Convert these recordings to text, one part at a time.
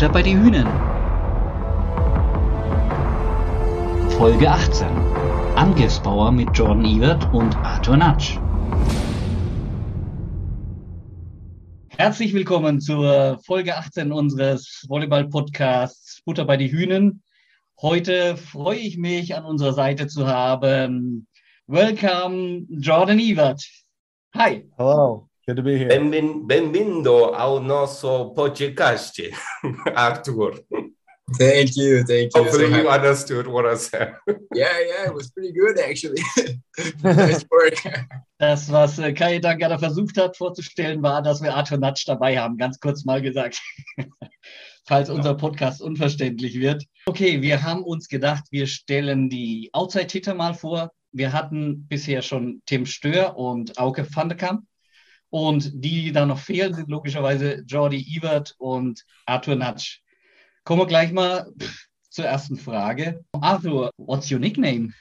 Butter bei die Hühnen. Folge 18. Angriffsbauer mit Jordan Ebert und Arthur Natsch. Herzlich willkommen zur Folge 18 unseres Volleyball-Podcasts Butter bei die Hühnen. Heute freue ich mich, an unserer Seite zu haben. Welcome, Jordan Ebert. Hi. Hello. Good to be here. Benvin, benvindo ao nosso podcast, Arthur. Thank you, thank you. Hopefully So you happy- understood what I said. yeah, yeah, it was pretty good actually. nice work. Das, was äh, Kai dann gerade versucht hat vorzustellen, war, dass wir Arthur Natsch dabei haben. Ganz kurz mal gesagt. Falls unser Podcast unverständlich wird. Okay, wir haben uns gedacht, wir stellen die Outside-Hitter mal vor. Wir hatten bisher schon Tim Stör und Auke van der Kamp. Und die, die da noch fehlen, sind logischerweise Jordi Ebert und Arthur Natsch. Kommen wir gleich mal zur ersten Frage. Arthur, what's your nickname?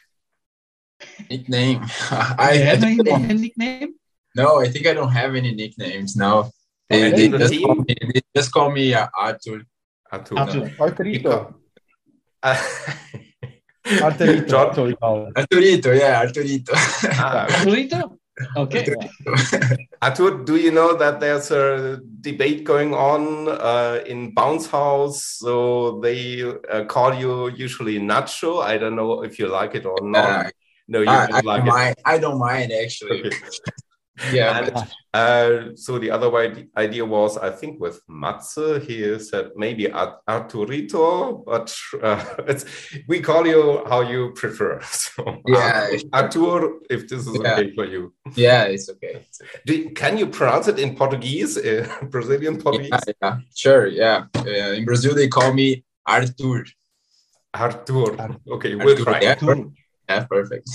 Nickname. Do I, you have I a don't- nickname? no, I think I don't have any nicknames now. They, they the just call me, they just call me uh, Arthur. Arthur. Arthur. Arturito. Arturito. Arturito, yeah, Arturito. Ah, Arturito? Okay. Arthur, do you know that there's a debate going on uh, in Bounce House? So they uh, call you usually Nacho. I don't know if you like it or not. Uh, no, you I, I, don't like don't it. mind, I don't mind actually. Okay. Yeah, And, uh, so the other idea was, I think, with Matze, he said maybe Ar- Arturito, but uh, it's, we call you how you prefer. So Yeah. Artur, if this is Yeah. okay for you. yeah, it's okay. It's okay. Do, can you pronounce it in Portuguese, uh, Brazilian Portuguese? Yeah, yeah, sure, yeah. Uh, in Brazil, they call me Artur. Artur. Artur. Okay, we'll Artur, try. yeah. Artur. Yeah, perfect.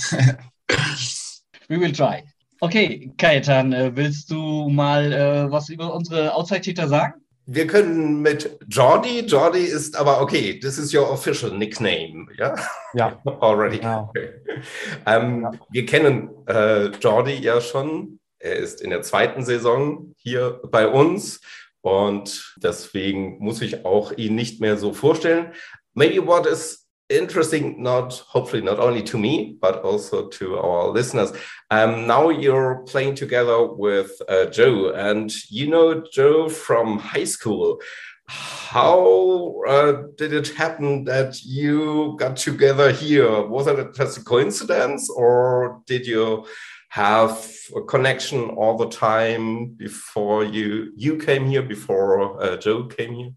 We will try. Okay, Kajetan, äh, willst du mal äh, was über unsere Outside-Hitter sagen? Wir können mit Jordi. Jordi ist aber okay. This is your official nickname, ja? Ja. Already. Genau. Okay. Ähm, Ja. Wir kennen äh, Jordi ja schon. Er ist in der zweiten Saison hier bei uns und deswegen muss ich auch ihn nicht mehr so vorstellen. Maybe what is interesting, not hopefully not only to me, but also to our listeners. Um, now you're playing together with uh, Joe, and you know Joe from high school. How uh, did it happen that you got together here? Was it just a coincidence, or did you have a connection all the time before you you came here? Before uh, Joe came here?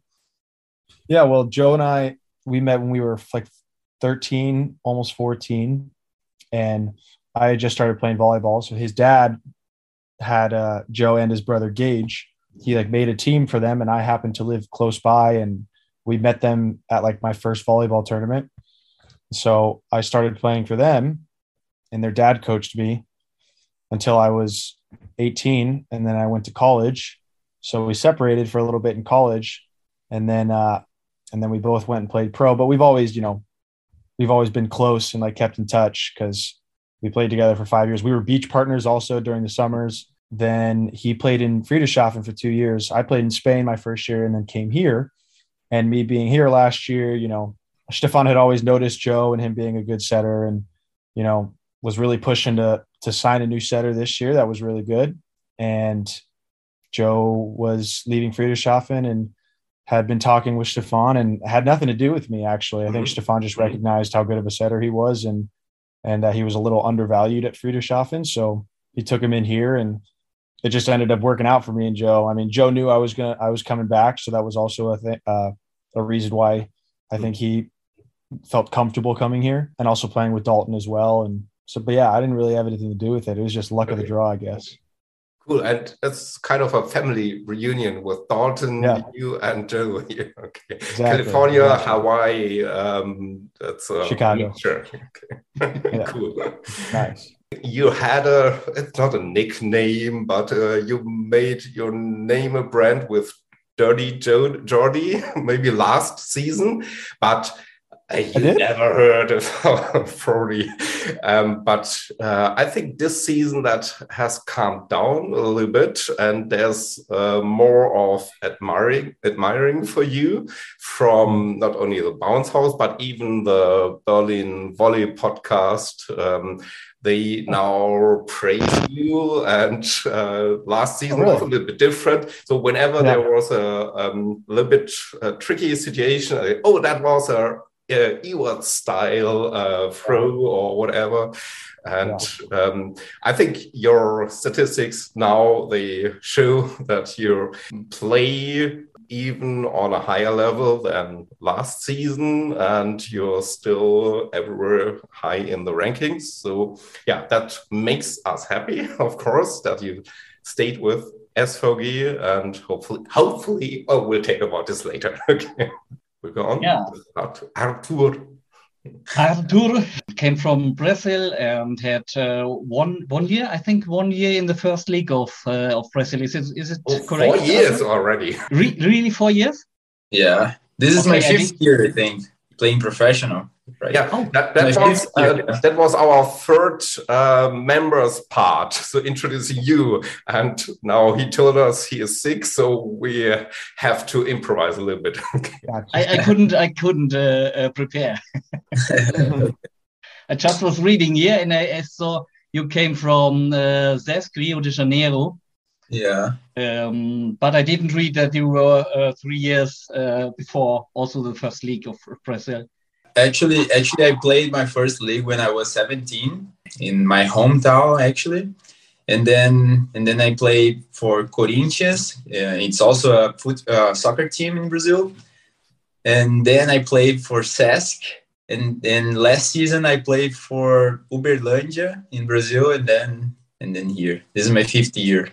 Yeah, well, Joe and I, we met when we were like 13, almost 14. And I had just started playing volleyball. So his dad had uh, Joe and his brother Gage. He like made a team for them. And I happened to live close by. And we met them at like my first volleyball tournament. So I started playing for them. And their dad coached me until I was 18. And then I went to college. So we separated for a little bit in college. And then, uh, and then we both went and played pro. But we've always, you know, we've always been close and like kept in touch because we played together for five years. We were beach partners also during the summers. Then he played in Friedrichshafen for two years. I played in Spain my first year and then came here. And me being here last year, you know, Stefan had always noticed Joe and him being a good setter and, you know, was really pushing to to sign a new setter this year. That was really good. And Joe was leaving Friedrichshafen and had been talking with Stefan and had nothing to do with me actually. I think Mhm. Stefan just recognized how good of a setter he was and and that he was a little undervalued at Friedrichshafen. So he took him in here and it just ended up working out for me and Joe. I mean, Joe knew I was gonna I was coming back, so that was also a th- uh, a reason why I think he felt comfortable coming here and also playing with Dalton as well. And so, but yeah, I didn't really have anything to do with it. It was just luck of the draw, I guess. Cool, and it's kind of a family reunion with Dalton, Yeah. you, and Joe. Okay, Exactly. California, Exactly. Hawaii. Um, that's uh, Chicago. Sure. Okay. Cool. Nice. You had a. It's not a nickname, but uh, you made your name a brand with Dirty Joe Jordy, maybe last season. But You never heard of Frody. Um, but uh, I think this season that has calmed down a little bit, and there's uh, more of admiring, admiring for you from not only the Bounce House, but even the Berlin Volley podcast. Um, they now praise you and uh, last season oh, really? was a little bit different so whenever yeah. there was a um, little bit a tricky situation oh that was a uh, Ewert style uh, throw or whatever. And yeah. um, I think your statistics now they show that you play even on a higher level than last season, and you're still everywhere high in the rankings. So yeah, that makes us happy, of course, that you stayed with SVG, and hopefully, hopefully, oh, we'll talk about this later. okay. We go on. Yeah. Artur. Artur came from Brazil and had uh, one one year, I think, one year in the first league of uh, of Brazil. Is it is it oh, correct? Four years already. Re really, four years? Yeah, this is okay, my fifth year, I think, playing professional right? Yeah, oh, that, that, was, uh, that was our third uh, members part. So introducing you, and now he told us he is sick, so we have to improvise a little bit. I, I, couldn't, I couldn't uh, uh prepare. I just was reading here, and I, I saw you came from uh, SESC, Rio de Janeiro. Yeah. Um, but I didn't read that you were uh, three years uh, before also the first league of Brazil. Actually, actually, I played my first league when I was 17 in my hometown, actually, and then and then I played for Corinthians. Uh, it's also a foot uh, soccer team in Brazil, and then I played for SESC. And then last season I played for Uberlândia in Brazil, and then and then here. This is my fifth year.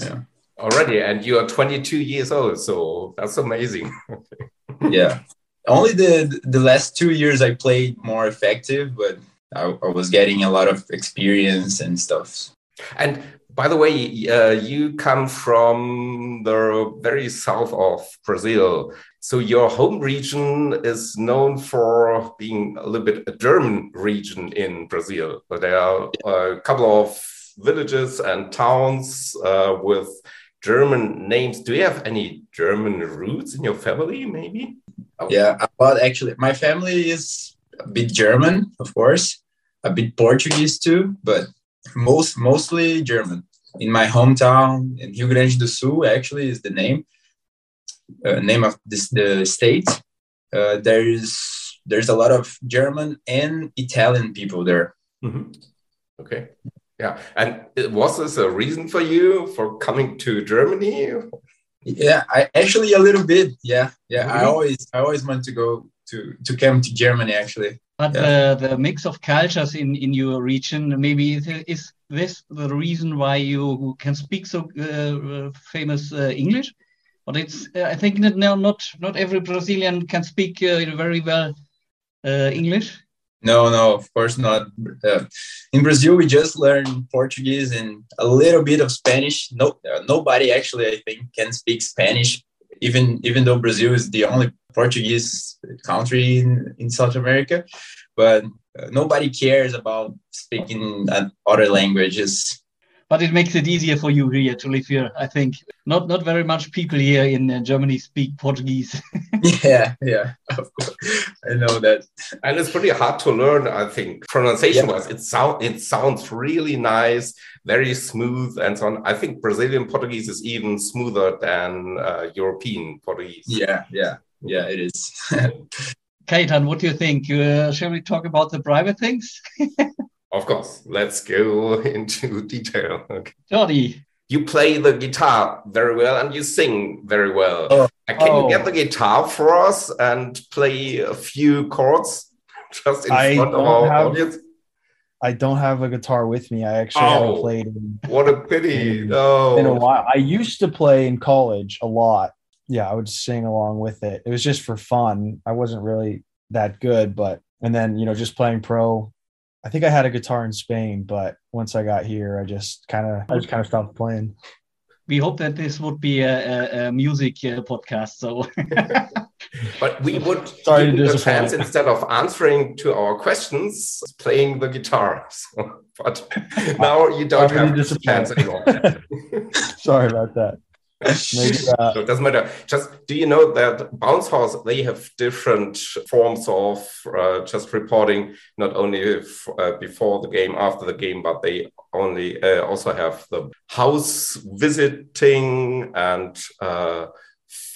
Yeah. Already, and you are 22 years old, so that's amazing. yeah only the the last two years I played more effective, but I, I was getting a lot of experience and stuff. And by the way, uh, you come from the very south of Brazil. So your home region is known for being a little bit a German region in Brazil. But there are a couple of villages and towns uh, with German names. Do you have any German roots in your family, maybe? Oh. Yeah, but actually, my family is a bit German, of course, a bit Portuguese too, but most mostly German. In my hometown, in Rio Grande do Sul, actually is the name uh, name of this the state. Uh, there's there's a lot of German and Italian people there. Mm-hmm. Okay, yeah. And was this a reason for you for coming to Germany? Yeah, I actually a little bit. Yeah, yeah. Really? I always I always want to go to to come to Germany actually. But yeah. the the mix of cultures in in your region, maybe is this the reason why you can speak so uh, famous uh, English? But it's uh, I think that now not not every Brazilian can speak uh, very well uh, English. No, no, of course not. Uh, in Brazil, we just learn Portuguese and a little bit of Spanish. No, uh, nobody actually, I think, can speak Spanish. Even even though Brazil is the only Portuguese country in, in South America, but uh, nobody cares about speaking other languages but it makes it easier for you here to live here. I think not not very much people here in uh, Germany speak Portuguese. yeah, yeah, of course, I know that, and it's pretty hard to learn. I think pronunciation wise, it sound it sounds really nice, very smooth, and so on. I think Brazilian Portuguese is even smoother than uh, European Portuguese. Yeah, yeah, yeah, it is. Kajetan, what do you think? Uh, shall we talk about the private things? Of course. Let's go into detail. Okay. Jordi. You play the guitar very well and you sing very well. Oh. Uh, can oh. you get the guitar for us and play a few chords just in I front of our have, audience? I don't have a guitar with me. I actually oh, haven't played. In, what a pity! In, oh. in a while. I used to play in college a lot. Yeah, I would sing along with it. It was just for fun. I wasn't really that good, but and then you know just playing pro I think I had a guitar in Spain, but once I got here, I just kind of I just kind of stopped playing. We hope that this would be a, a, a music uh, podcast. So But we would Sorry to give the disappoint. chance instead of answering to our questions, playing the guitar. So, but now you don't Sorry to have this chance anymore. Sorry about that. Maybe, uh, so it doesn't matter. Just do you know that Bounce House they have different forms of uh, just reporting, not only if, uh, before the game, after the game, but they only uh, also have the house visiting and uh,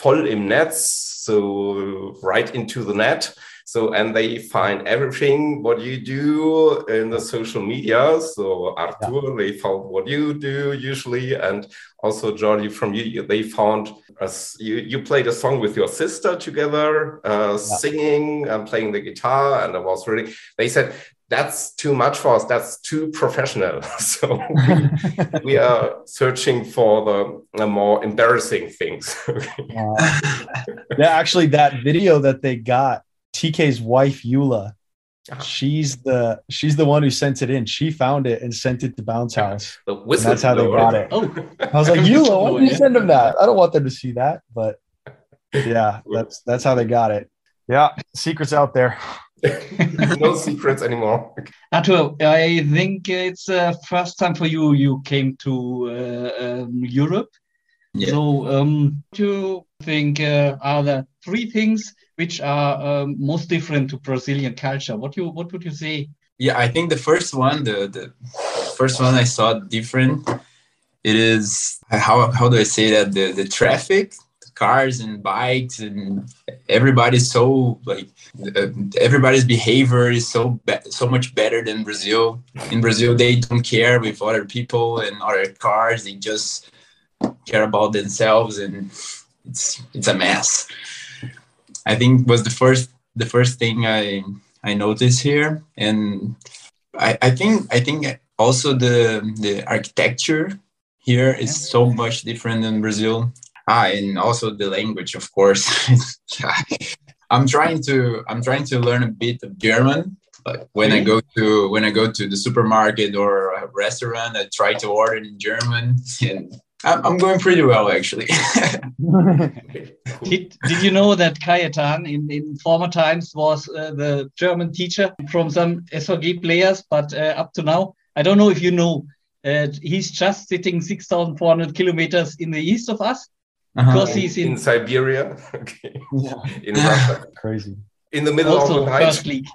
voll im Netz, so right into the net. So and they find everything what you do in the social media. So Arthur, they found what you do usually, and also Jordi from you. They found us. You you played a song with your sister together, uh, singing and playing the guitar, and it was really. They said that's too much for us. That's too professional. so we, we are searching for the, the more embarrassing things. yeah, actually, that video that they got, TK's wife Eula, Ah. she's the she's the one who sent it in. She found it and sent it to Bounce House. the And that's how they got it. Oh, I was like, Eula, why did you send them that? I don't want them to see that, but yeah, that's that's how they got it. Yeah, secrets out there. no secrets anymore. Arthur, I think it's uh, first time for you. You came to uh, um, Europe. Yeah. So, um, do you think uh, are the three things which are um, most different to Brazilian culture? What you what would you say? Yeah, I think the first one, the the first one I saw different. It is how how do I say that the the traffic, cars and bikes and everybody's so like uh, everybody's behavior is so be- so much better than Brazil. In Brazil, they don't care with other people and other cars. They just care about themselves, and it's it's a mess. I think was the first the first thing I I noticed here, and I, I think I think also the the architecture here is so much different than Brazil. Ah, and also the language, of course. I'm trying to I'm trying to learn a bit of German. Like when I go to when I go to the supermarket or a restaurant, I try to order in German, and I'm, I'm going pretty well actually. Did, did you know that Kajetan in, in former times was uh, the German teacher from some SVG players, but uh, up to now, I don't know if you know, uh, he's just sitting 6,400 kilometers in the east of us Uh-huh. because he's in in Siberia, okay, yeah, in Russia, crazy. in the middle of the night. first league.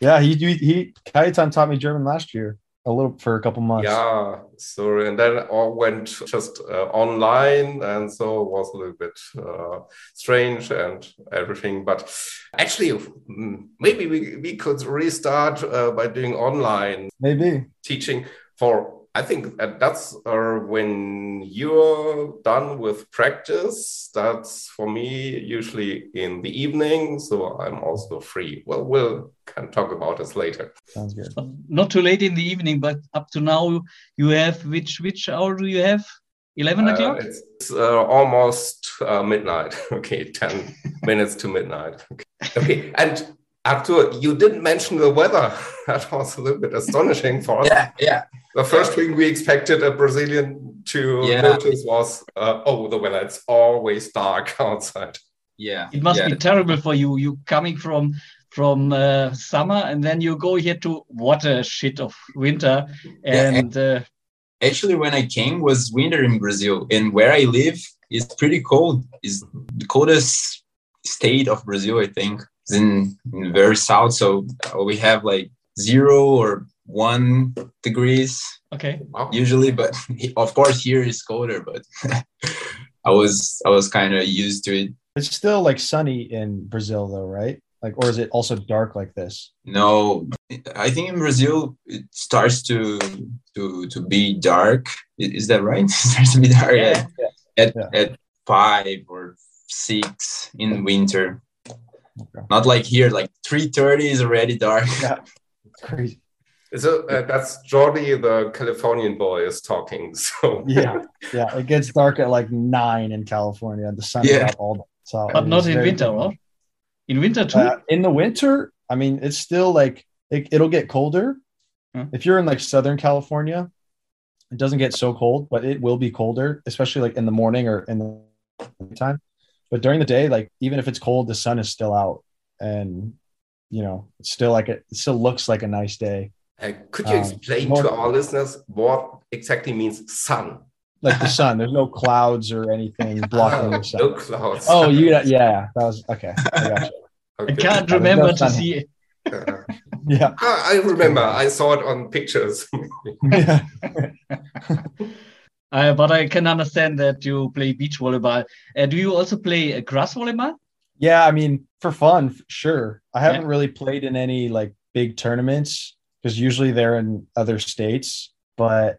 Yeah, he he, he Kajetan taught me German last year a little for a couple months. Yeah, so and then all went just uh, online, and so it was a little bit uh, strange and everything. But actually, mm, maybe we, we could restart uh, by doing online Maybe. teaching for. I think that's uh, when you're done with practice. That's for me usually in the evening, so I'm also free. Well, we'll can talk about this later. Sounds good. But not too late in the evening, but up to now, you have which which hour do you have? 11 Uh, o'clock? it's it's, uh, almost uh, midnight. Okay, 10 minutes to midnight. Okay. okay. And Arthur, you didn't mention the weather. That was a little bit astonishing for us. yeah, yeah. The first thing we expected a Brazilian to Yeah. notice was, uh, oh, the weather. It's always dark outside. Yeah. It must yeah. be terrible for you. You coming from from uh, summer and then you go here to water shit of winter Yeah, and uh, actually when I came was winter in Brazil and where I live is pretty cold. Is the coldest state of Brazil, I think. It's in, in very south. So uh, we have like zero or one degrees okay. Usually, but of course here is colder, but I was I was kind of used to it. It's still like sunny in Brazil though, right? Like or is it also dark like this? No, I think in Brazil it starts to to to be dark. Is that right? It starts to be dark Yeah. at, at, Yeah. at five or six in winter. Okay. Not like here, like three thirty is already dark. Yeah. It's crazy. So uh, that's Jordi, the Californian boy, is talking. So Yeah. Yeah. It gets dark at like nine in California. The sun is Yeah. out all day. So But not in very- winter, right? In winter too? Uh, in the winter, I mean, it's still like it, it'll get colder. Hmm. If you're in like Southern California, it doesn't get so cold, but it will be colder, especially like in the morning or in the time. But during the day, like even if it's cold, the sun is still out, and you know, it's still like a, it still looks like a nice day. Uh, could you Um, explain more- to our listeners what exactly means sun? Like the sun, there's no clouds or anything blocking the sun. no clouds. Oh, you yeah, that was okay. I got you. I can't no remember to sun. see. Uh, Yeah, ah, I remember. I saw it on pictures. yeah. Uh, but I can understand that you play beach volleyball. Uh, do you also play uh, grass volleyball? Yeah, I mean, for fun, sure. I haven't really played in any like big tournaments because usually they're in other states. But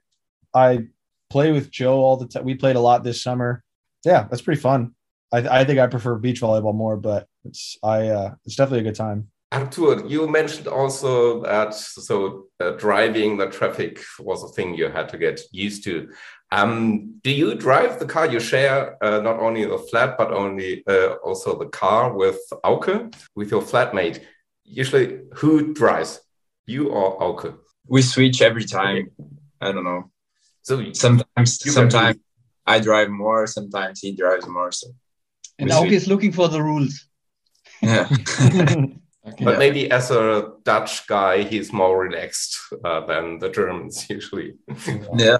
I play with Joe all the time. We played a lot this summer. Yeah, that's pretty fun. I, I think I prefer beach volleyball more, but it's I uh, it's definitely a good time. Artur, you mentioned also that so uh, driving the traffic was a thing you had to get used to. Um, do you drive the car? You share uh, not only the flat but only uh, also the car with Auke, with your flatmate. Usually, who drives, you or Auke? We switch every time. I don't know. So Sometimes, sometimes I drive more. Sometimes he drives more. So And We Auke switch. is looking for the rules. yeah. but maybe as a Dutch guy, he's more relaxed uh, than the Germans usually. yeah.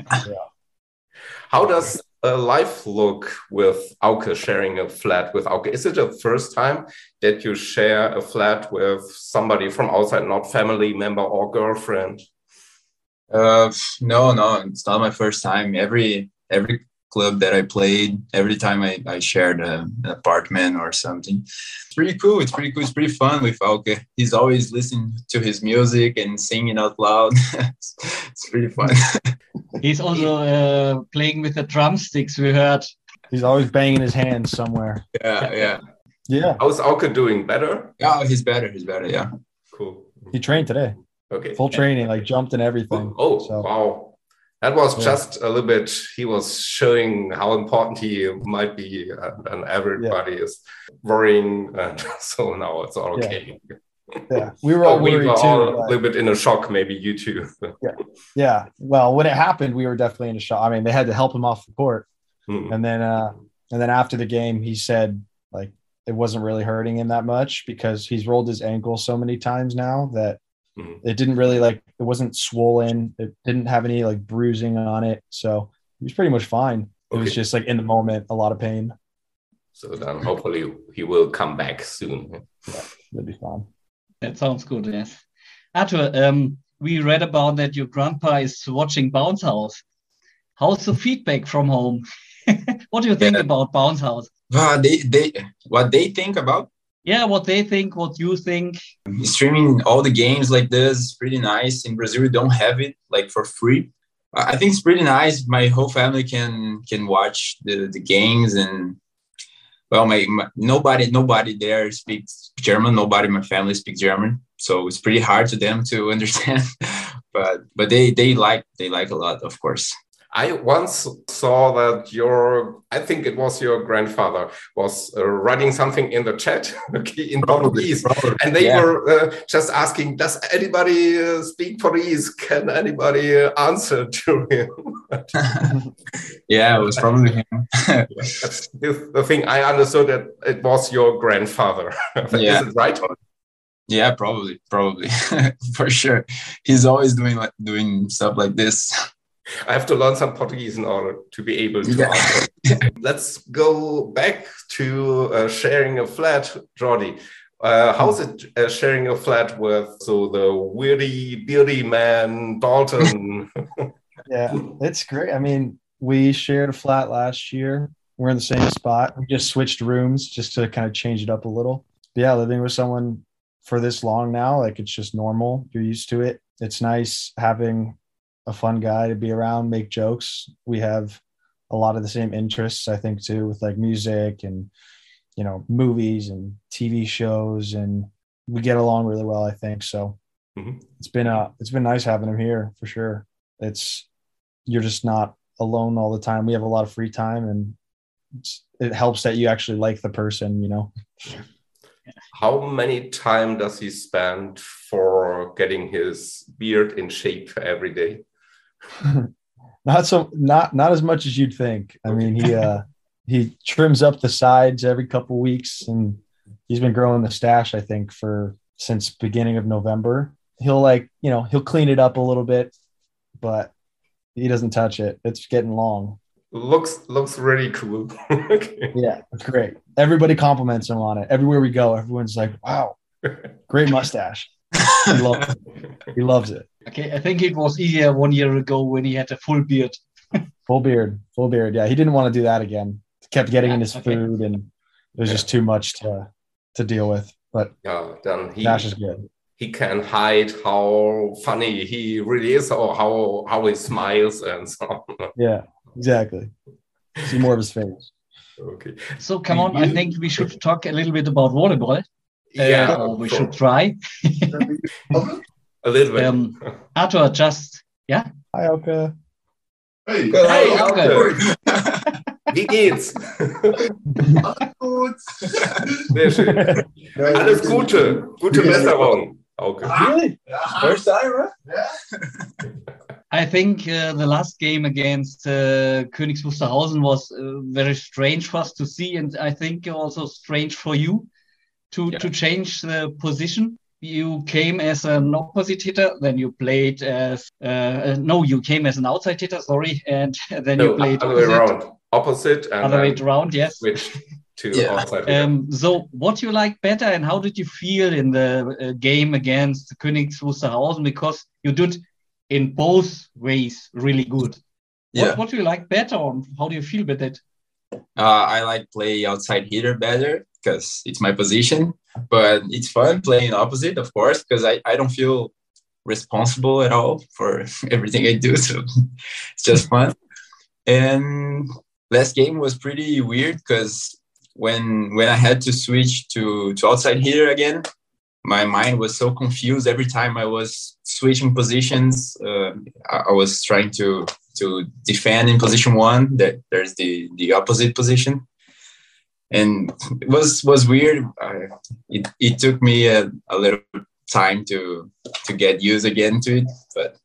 How does a life look with Auke sharing a flat with Auke? Is it the first time that you share a flat with somebody from outside, not family member or girlfriend? Uh, no, no, it's not my first time. Every every club that I played, every time I, I shared a, an apartment or something, it's pretty cool. It's pretty cool. It's pretty fun with Auke. He's always listening to his music and singing out loud. it's, it's pretty fun. He's also uh, playing with the drumsticks. We heard. He's always banging his hands somewhere. yeah, yeah. Yeah, How's Auke doing? Better? Yeah, he's better. He's better. Yeah. Cool. he trained today, Okay. full training, like jumped and everything. Oh, So- wow. That was Yeah. just a little bit, he was showing how important he might be, and, and everybody is worrying. And so now it's all Yeah. okay. Yeah, we were all we worried were too. all a little bit in a shock, maybe you too. Yeah. yeah Well, when it happened, we were definitely in a shock. I mean, they had to help him off the court. Hmm. And then uh and then after the game, he said like it wasn't really hurting him that much because he's rolled his ankle so many times now that Mhm. it didn't really like it wasn't swollen. It didn't have any like bruising on it. So he was pretty much fine. It was just like in the moment, a lot of pain. So then hopefully he will come back soon. It'd be fine. That sounds good. Yes. Arthur, um, we read about that your grandpa is watching Bounce House. How's the feedback from home? what do you think Yeah. about Bounce House? Wow, they they what they think about Yeah, what they think, what you think. streaming all the games like this is pretty nice. In Brazil, we don't have it like for free. I think it's pretty nice. My whole family can can watch the, the games and well, my, my nobody nobody there speaks German. Nobody in my family speaks German, so it's pretty hard to them to understand. but but they they like they like a lot, of course. I once saw that your, I think it was your grandfather, was uh, writing something in the chat okay, in Portuguese. And they Yeah. were uh, just asking, does anybody uh, speak Portuguese? Can anybody uh, answer to him? yeah, it was probably him. That's the, the thing I understood that it was your grandfather. Yeah. Is it right? Yeah, probably, probably, for sure. He's always doing like doing stuff like this. I have to learn some Portuguese in order to be able to Yeah. answer. Let's go back to uh, sharing a flat, Jordi. Uh, how's it uh, sharing a flat with so the weirdy, beardy man Dalton? Yeah, it's great. I mean, we shared a flat last year. We're in the same spot. We just switched rooms just to kind of change it up a little. But yeah, living with someone for this long now, like it's just normal. You're used to it. It's nice having a fun guy to be around, make jokes. We have a lot of the same interests, I think, too, with like music and you know movies and TV shows, and we get along really well. I think so. Mhm. It's been uh it's been nice having him here for sure. It's you're just not alone all the time. We have a lot of free time, and it's, it helps that you actually like the person. You know. How many time does he spend for getting his beard in shape every day? not so not not as much as you'd think. I mean, he uh he trims up the sides every couple weeks, and he's been growing the stash. I think for since beginning of November. He'll like you know he'll clean it up a little bit, but he doesn't touch it. It's getting long. Looks looks really cool. okay. Yeah, it's great. Everybody compliments him on it. Everywhere we go, everyone's like, "Wow, great mustache." He loves it. He loves it. Okay, I think it was easier one year ago when he had a full beard. Full beard, full beard. Yeah, he didn't want to do that again. Kept getting in his Okay. food, and it was just too much to to deal with. But Yeah, then he Nash is good. he can hide how funny he really is or how how he smiles and so on. Yeah, exactly. See more of his face. Okay. So come on, I think we should talk a little bit about volleyball. Yeah, Uh, we sure. should try. a little bit. Um, Arthur, just yeah? Hi, Auke. Hey, Hey, okay. Wie geht's? gut. Sehr schön. Alles Gute, gute Besserung. Okay. Really? First time, right? I think uh, the last game against uh, Königs Wusterhausen was uh, very strange for us to see, and I think also strange for you to Yeah. to change the position. You came as an opposite hitter, then you played as uh, uh, no, you came as an outside hitter. Sorry, and then you No, played other way opposite, around. Opposite and other way then around. Yes. switch to Yeah. outside. Um, so, what you like better, and how did you feel in the uh, game against Königs Wusterhausen? Because you did in both ways really good. Yeah. What, what do you like better, and how do you feel with it? Uh, I like play outside hitter better because it's my position, but it's fun playing opposite, of course, because I, I don't feel responsible at all for everything I do. So it's just fun. And last game was pretty weird because when when I had to switch to, to outside hitter again, my mind was so confused every time I was switching positions. Uh, I, I was trying to to defend in position one. That there's the the opposite position, and it was was weird. I, it it took me a, a little time to to get used again to it, but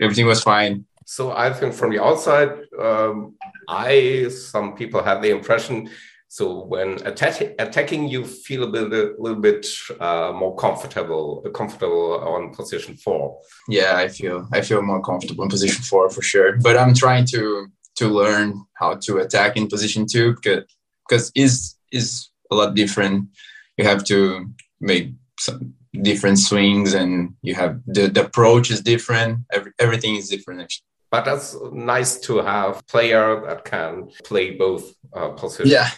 everything was fine. So I think from the outside, um, I some people have the impression. So when attack, attacking, you feel a, bit, a little bit uh, more comfortable, comfortable on position four. Yeah, I feel I feel more comfortable in position four for sure. But I'm trying to to learn how to attack in position two because because is is a lot different. You have to make some different swings and you have the, the approach is different. Every, everything is different actually. But that's nice to have player that can play both uh, positions. Yeah.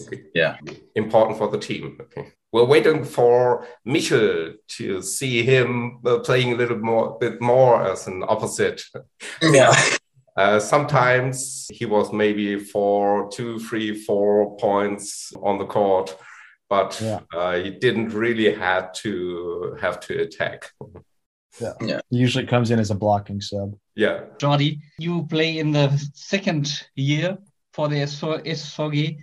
Okay. Yeah. Important for the team. Okay. We're waiting for Michel to see him uh, playing a little more, bit more as an opposite. Yeah. Uh, sometimes he was maybe four, two, three, four points on the court, but Yeah. uh, he didn't really have to have to attack. He usually comes in as a blocking sub. Yeah. Jordi, you play in the second year for the SV SVG.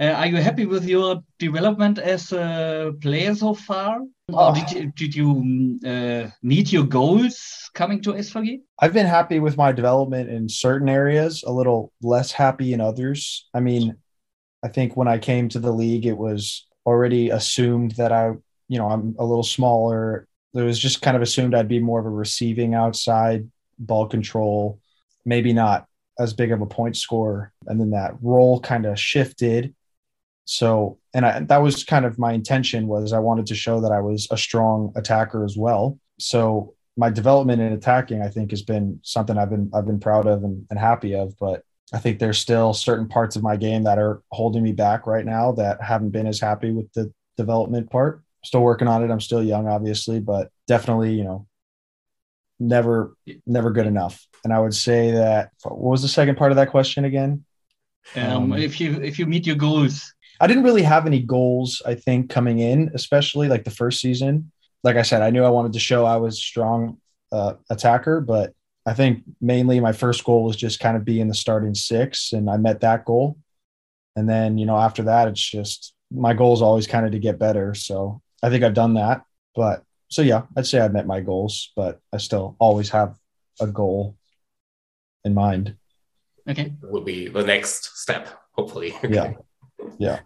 Uh, are you happy with your development as a player so far? Or Oh. did you, did you mm, uh, meet your goals coming to SVG? I've been happy with my development in certain areas, a little less happy in others. I mean, I think when I came to the league, it was already assumed that I, you know, I'm a little smaller. It was just kind of assumed I'd be more of a receiving outside ball control, maybe not as big of a point scorer. And then that role kind of shifted. So, and I, that was kind of my intention was I wanted to show that I was a strong attacker as well. So my development in attacking, I think, has been something I've been I've been proud of and, and happy of. But I think there's still certain parts of my game that are holding me back right now that haven't been as happy with the development part. Still working on it. I'm still young, obviously, but definitely, you know, never never good enough. And I would say that what was the second part of that question again? Um, Um, if you if you meet your goals, I didn't really have any goals, I think, coming in, especially like the first season. Like I said, I knew I wanted to show I was a strong uh, attacker, but I think mainly my first goal was just kind of be in the starting six, and I met that goal. And then, you know, after that, it's just my goal is always kind of to get better. So I think I've done that. But so, yeah, I'd say I've met my goals, but I still always have a goal in mind. okay. will be the next step, hopefully. Okay. Yeah. Yeah.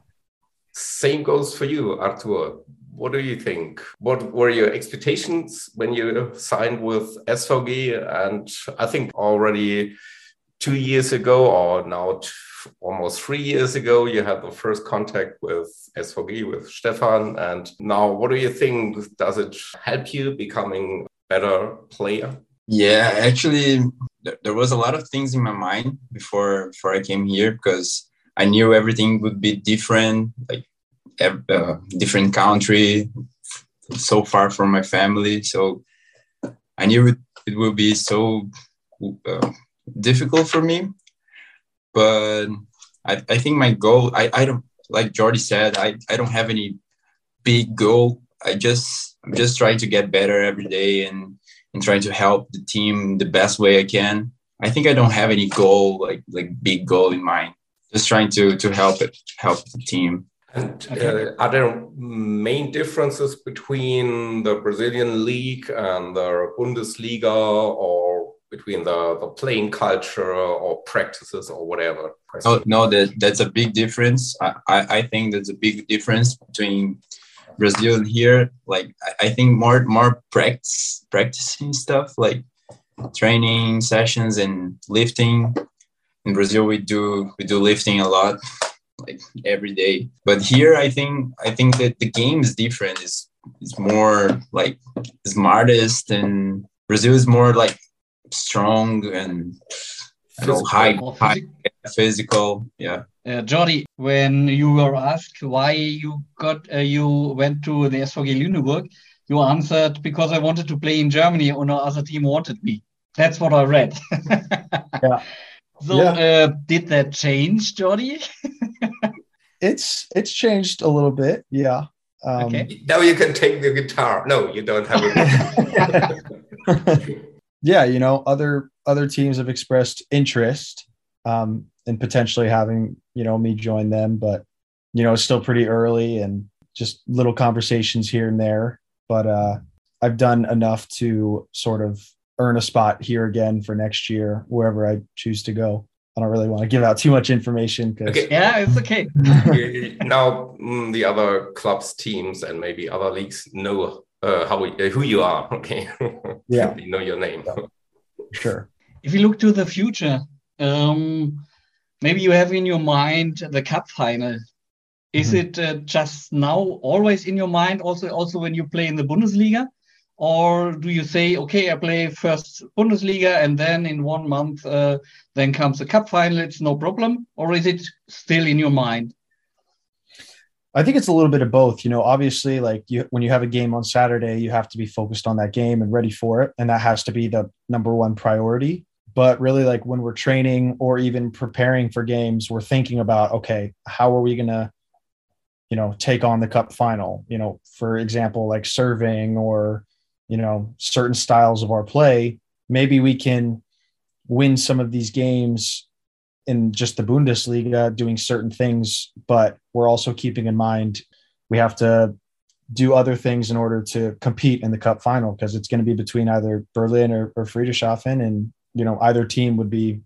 Same goes for you, Artur. What do you think? What were your expectations when you signed with SVG? And I think already two years ago, or now almost three years ago, you had the first contact with SVG, with Stefan. And now, what do you think? Does it help you becoming a better player? Yeah, actually, there was a lot of things in my mind before before I came here because I knew everything would be different, like uh, different country, so far from my family. So I knew it, it would be so uh, difficult for me. But I, I think my goal, I, I don't, like Jordi said, I, I don't have any big goal. I just, I'm just trying to get better every day and, and trying to help the team the best way I can. I think I don't have any goal, like, like big goal in mind just trying to to help it help the team. And uh, are there main differences between the Brazilian league and the Bundesliga, or between the, the playing culture or practices or whatever? Oh no, that that's a big difference. I, I, I think there's a big difference between Brazil and here. Like I, I think more more practice practicing stuff like training sessions and lifting in Brazil we do we do lifting a lot, like every day. But here I think I think that the game is different. It's it's more like smartest and Brazil is more like strong and know, high, high physical. Yeah. Uh, Jordi, when you were asked why you got uh, you went to the SVG Lüneburg, you answered because I wanted to play in Germany or no other team wanted me. That's what I read. yeah. So, yeah. uh, did that change, Jordi? it's it's changed a little bit, yeah. Um, okay. Now you can take the guitar. No, you don't have it. yeah, you know, other other teams have expressed interest um, in potentially having you know me join them, but you know, it's still pretty early and just little conversations here and there. But uh, I've done enough to sort of earn a spot here again for next year, wherever I choose to go. I don't really want to give out too much information. Okay. Yeah, it's okay. now mm, the other clubs, teams, and maybe other leagues know uh, how we, uh, who you are. Okay. Yeah. you know your name. Yeah. Sure. If you look to the future, um, maybe you have in your mind the cup final. Is mm -hmm. it uh, just now always in your mind? Also, also when you play in the Bundesliga, or do you say, okay, I play first Bundesliga and then in one month, uh, then comes the cup final, it's no problem? Or is it still in your mind? I think it's a little bit of both. You know, obviously, like you, when you have a game on Saturday, you have to be focused on that game and ready for it. And that has to be the number one priority. But really, like when we're training or even preparing for games, we're thinking about, okay, how are we going to, you know, take on the cup final? You know, for example, like serving or, you know certain styles of our play maybe we can win some of these games in just the bundesliga doing certain things but we're also keeping in mind we have to do other things in order to compete in the cup final because it's going to be between either berlin or, or friedrichshafen and you know either team would be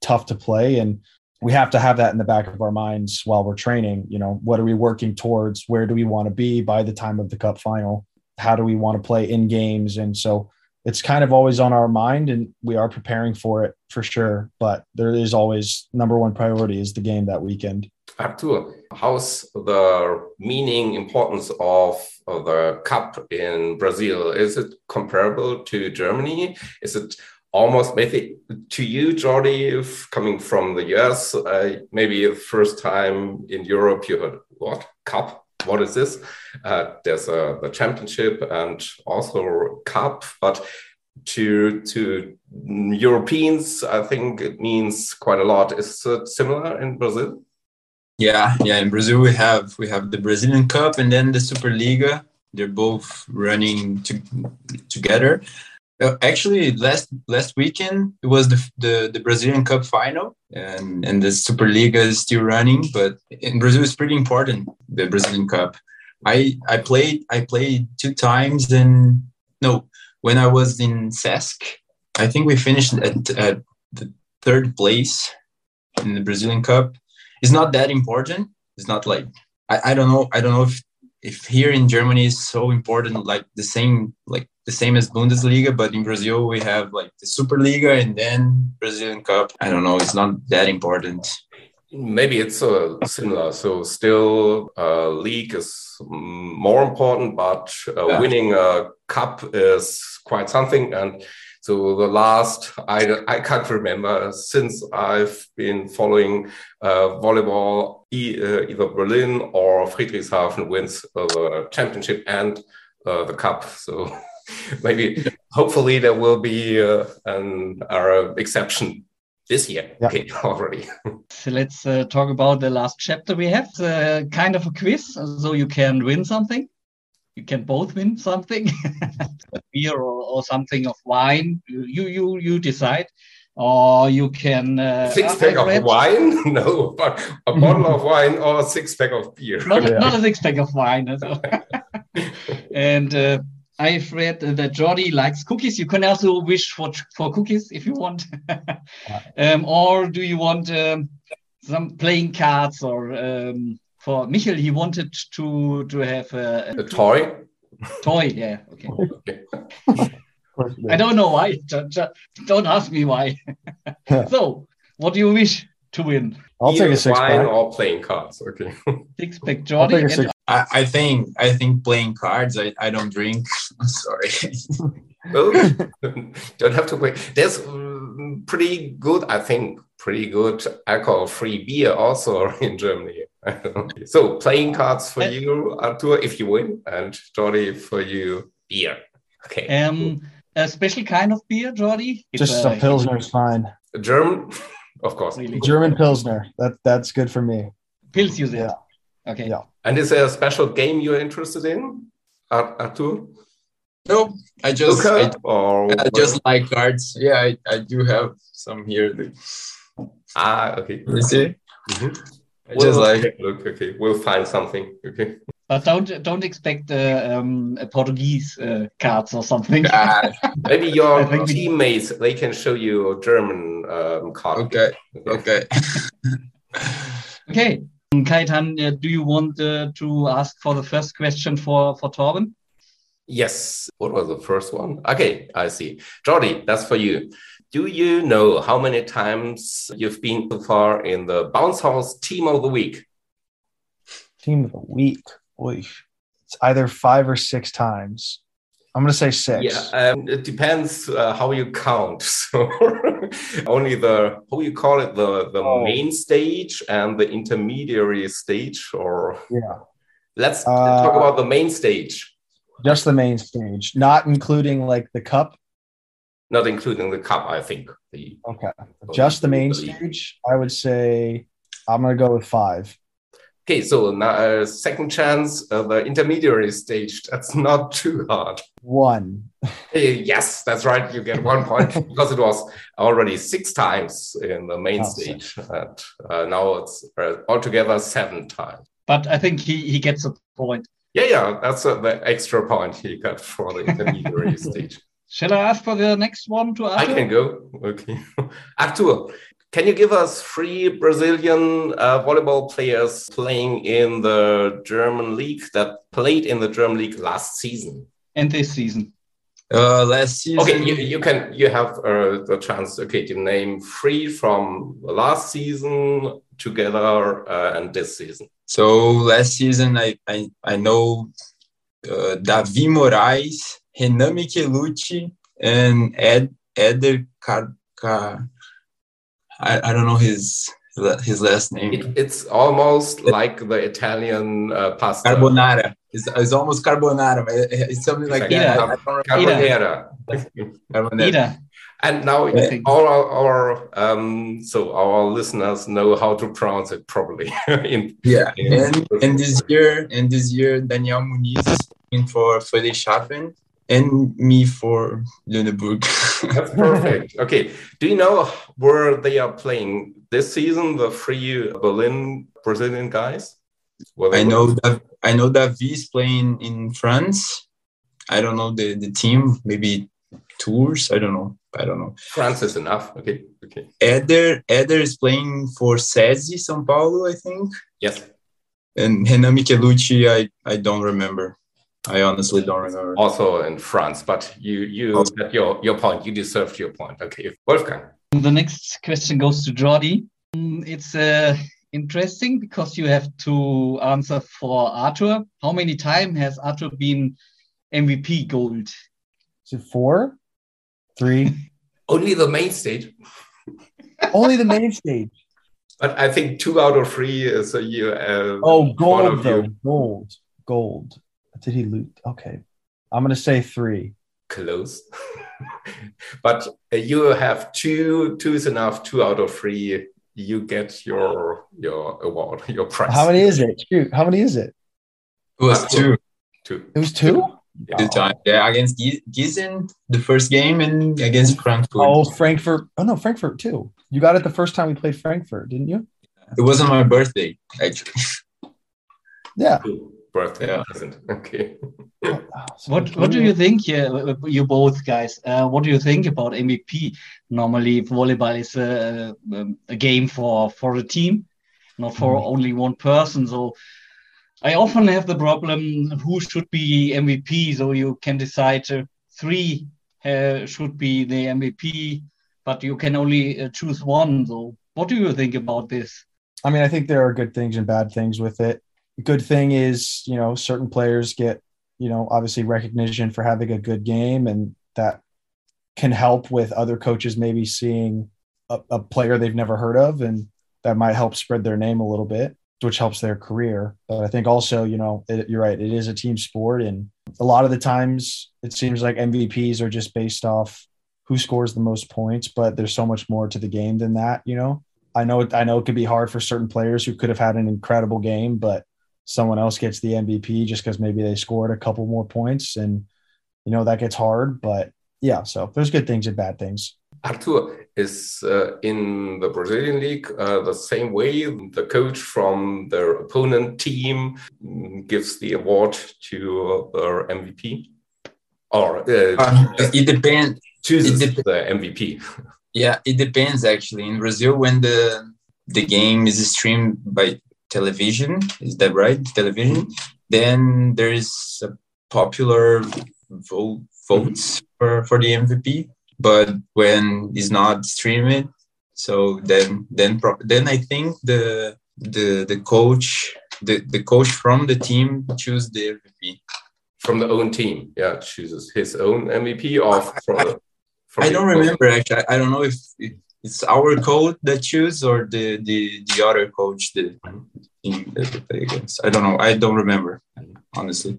tough to play and we have to have that in the back of our minds while we're training. You know what are we working towards? Where do we want to be by the time of the cup final how do we want to play in games? And so it's kind of always on our mind and we are preparing for it for sure but there is always number one priority is the game that weekend. Artur how's the meaning importance of, the cup in brazil? Is it comparable to germany? Is it almost maybe to you jordi coming from the us uh, maybe the first time in europe you heard what? Cup what is this? Uh, there's a the championship and also cup, but to to Europeans, I think it means quite a lot. Is it similar in Brazil? Yeah, yeah. In Brazil, we have we have the Brazilian Cup and then the Superliga. They're both running to, together. Uh, actually, last last weekend it was the, the the Brazilian Cup final, and and the Superliga is still running. But in Brazil, it's pretty important the Brazilian Cup. I I played I played two times, and no, when I was in SESC, I think we finished at, at the third place in the Brazilian Cup, it's not that important. It's not like I, I don't know. I don't know if if here in Germany is so important, like the same like the same as Bundesliga, but in Brazil we have like the Superliga and then Brazilian Cup. I don't know. It's not that important. Maybe it's uh, similar. So still, uh, league is more important, but uh, yeah. winning a cup is quite something. And so the last, I, I can't remember since I've been following uh, volleyball, e, uh, either Berlin or Friedrichshafen wins uh, the championship and uh, the cup. So maybe, hopefully, there will be uh, an exception this year yeah. okay already. So let's uh, talk about the last chapter we have uh, kind of a quiz so you can win something. You can both win something a beer or, or, something of wine. You you you decide. Or you can uh, six pack of wine? No but a bottle of wine or a six pack of beer. Not, yeah. not a six pack of wine and uh, I've read that Jordi likes cookies. You can also wish for for cookies if you want, um, or do you want um, some playing cards? Or um, for Michel, he wanted to to have a, a, a toy. Toy, yeah, okay. I don't know why. Don't ask me why. so, what do you wish to win? I'll Either take a six pack. or playing cards. Okay. Six pack, Jordi. I, I think I think playing cards. I, I don't drink. Sorry. oh, don't have to wait. There's um, pretty good, I think, pretty good alcohol-free beer also in Germany. so playing cards for you, Artur, if you win, and Jordi for you, beer. Okay. Um, a special kind of beer, Jordi. Just uh, a pilsner is fine. German, of course. Really? German pilsner. That that's good for me. Pils, you said. Yeah. Okay. Yeah. And is there a special game you're interested in, Artur? No, I just okay. I, or I just like cards. Yeah, I, I do have some here. Ah, okay. You see? Mm-hmm. I we'll just like look. Okay, we'll find something. Okay. But don't don't expect uh, um, Portuguese uh, cards or something. Uh, maybe your teammates they can show you a German um, card. Okay. Okay. okay. Kajetan, uh, do you want uh, to ask for the first question for, for Torben? Yes. What was the first one? Okay, I see. Jordi, that's for you. Do you know how many times you've been so far in the Bounce House Team of the Week? Team of the Week. Oy. It's either five or six times. I'm going to say six. Yeah, um, it depends uh, how you count. So only the how you call it the the oh. main stage and the intermediary stage, or yeah. Let's uh, talk about the main stage. Just the main stage, not including like the cup. Not including the cup, I think. The, okay, just the main stage. I would say I'm going to go with five. Okay, so now uh, second chance, uh, the intermediary stage. That's not too hard. One. yes, that's right. You get one point because it was already six times in the main oh, stage, and uh, now it's uh, altogether seven times. But I think he he gets a point. Yeah, yeah, that's uh, the extra point he got for the intermediary stage. Shall I ask for the next one to Artur? I can go. Okay. Artur, can you give us three Brazilian uh, volleyball players playing in the German league that played in the German league last season and this season? Uh, last season. Okay, you, you can you have uh, the chance. Okay, to name three from last season together uh, and this season. So last season, I I, I know uh, Davi Moraes, Renan Michelucci, and Ed Eder Car, Car I, I don't know his his last name. It, it's almost like the Italian uh, pasta. Carbonara. It's, it's almost carbonara. It's something like that. Carbonara. Carbonara. And now all our, our um, so our listeners know how to pronounce it properly. in, yeah, in, and, and this year, and this year, Daniel Muniz is in for Friedrichshafen and me for Lüneburg. That's perfect. Okay. Do you know where they are playing this season? The three Berlin Brazilian guys. I know that I know that V is playing in France. I don't know the, the team. Maybe tours. I don't know. I don't know. France is enough. Okay. Okay. Eder Eder is playing for SESI São Paulo, I think. Yes. And Renan Michelucci, I I don't remember. I honestly don't remember. Also in France, but you you Also- got your your point. You deserved your point. Okay, Wolfgang. The next question goes to Jordi. Mm, It's uh, interesting because you have to answer for Arthur. How many times has Arthur been MVP gold? Is it four? Three? Only the main stage, Only the main stage. but I think two out of three is a year. Uh, Oh, one gold of though. you Gold. Gold. Did he loot? Okay. I'm gonna say three. close, but uh, you have two. Two is enough. Two out of three. You get your your award, your prize. How many is it? Shoot, how many is it? It was two Two. It was two? Two times. Yeah, against Gi- Gießen, the first game, and against Frankfurt. Oh, Frankfurt. Oh no, Frankfurt too. You got it the first time we played Frankfurt, didn't you? It wasn't my birthday, actually. Yeah. Birthday Yeah. present. Okay. Oh, What What do you think? Yeah, you both guys. Uh, what do you think about MVP? Normally, volleyball is a, um, a game for for a team, not for Mhm. only one person. So, I often have the problem who should be MVP. So you can decide uh, three uh, should be the MVP, but you can only uh, choose one. So, what do you think about this? I mean, I think there are good things and bad things with it. Good thing is, you know, certain players get, you know, obviously recognition for having a good game, and that can help with other coaches maybe seeing a, a player they've never heard of, and that might help spread their name a little bit, which helps their career. But I think also, you know, it, you're right, it is a team sport, and a lot of the times it seems like MVPs are just based off who scores the most points, but there's so much more to the game than that, you know. I know I know it could be hard for certain players who could have had an incredible game, but someone else gets the MVP just because maybe they scored a couple more points, and you know that gets hard. But yeah, so there's good things and bad things. Arthur is uh, in the Brazilian league uh, the same way. The coach from their opponent team gives the award to their MVP, or uh, Uh, it depends. chooses it dep- the MVP. Yeah, it depends actually. In Brazil, when the the game is streamed by television, is that right? Television, then there is a popular vote votes for, for the MVP. But when it's not streamed, so then then then I think the the the coach the, the coach from the team choose the MVP. From the own team, yeah, chooses his own MVP or from. the- from I don't opponent. remember actually. I don't know if it, it's our coach that choose or the the the other coach the team that mm-hmm. we play against. I don't know. I don't remember honestly.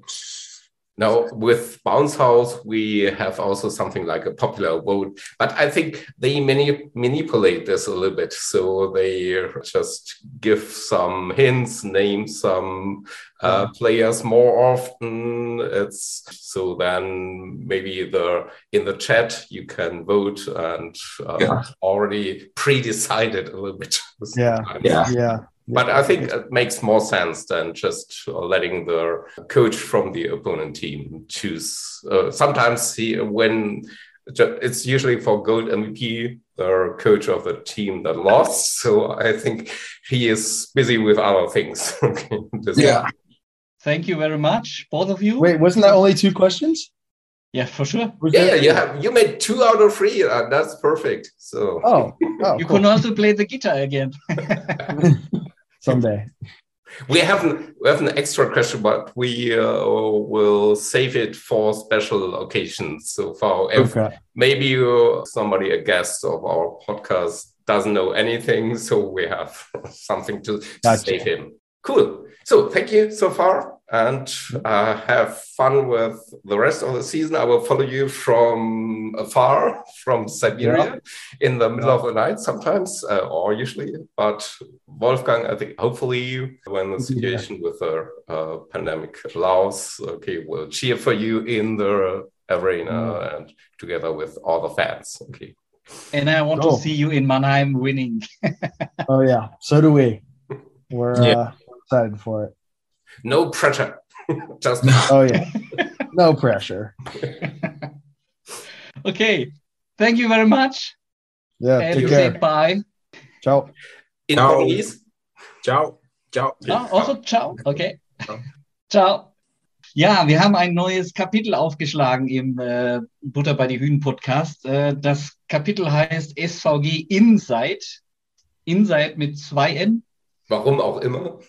Now, with Bounce House, we have also something like a popular vote, but I think they mani- manipulate this a little bit. So they just give some hints, name some uh, players more often. It's so then maybe the in the chat you can vote and uh, Yeah. already pre-decided a little bit. Yeah. Yeah. Yeah, But I think it makes more sense than just letting the coach from the opponent team choose. Uh, sometimes he, when it's usually for gold MVP, the coach of the team that lost. So I think he is busy with other things. okay. This- Yeah. Thank you very much, both of you. Wait, wasn't that only two questions? Yeah, for sure. Was Yeah, you have you made two out of three. Uh, that's perfect. So Oh, oh, You cool. can also play the guitar again. someday. we have an we have an extra question, but we uh, will save it for special occasions. So for if Okay. maybe somebody a guest of our podcast doesn't know anything, so we have something to, to Gotcha. save him. Cool. So thank you so far, and uh, have fun with the rest of the season. I will follow you from afar, from Siberia, in the middle of the night sometimes, uh, or usually. But Wolfgang, I think hopefully when the situation with the uh, pandemic allows, okay, we'll cheer for you in the arena and together with all the fans. Okay. And I want Oh. to see you in Mannheim winning. Oh yeah, so do we. We're Yeah. uh, excited for it. No pressure. Just Oh yeah, no pressure. okay. thank you very much. Yeah, and take say care. bye. Ciao. In Ciao. Portugies? Ciao. Ciao. Ah, also, ciao. Okay. Ciao. Ciao. Ja, wir haben ein neues Kapitel aufgeschlagen im äh, Butter bei die Hühnen Podcast. Äh, das Kapitel heißt SVG Inside. Inside mit zwei N. Warum auch immer.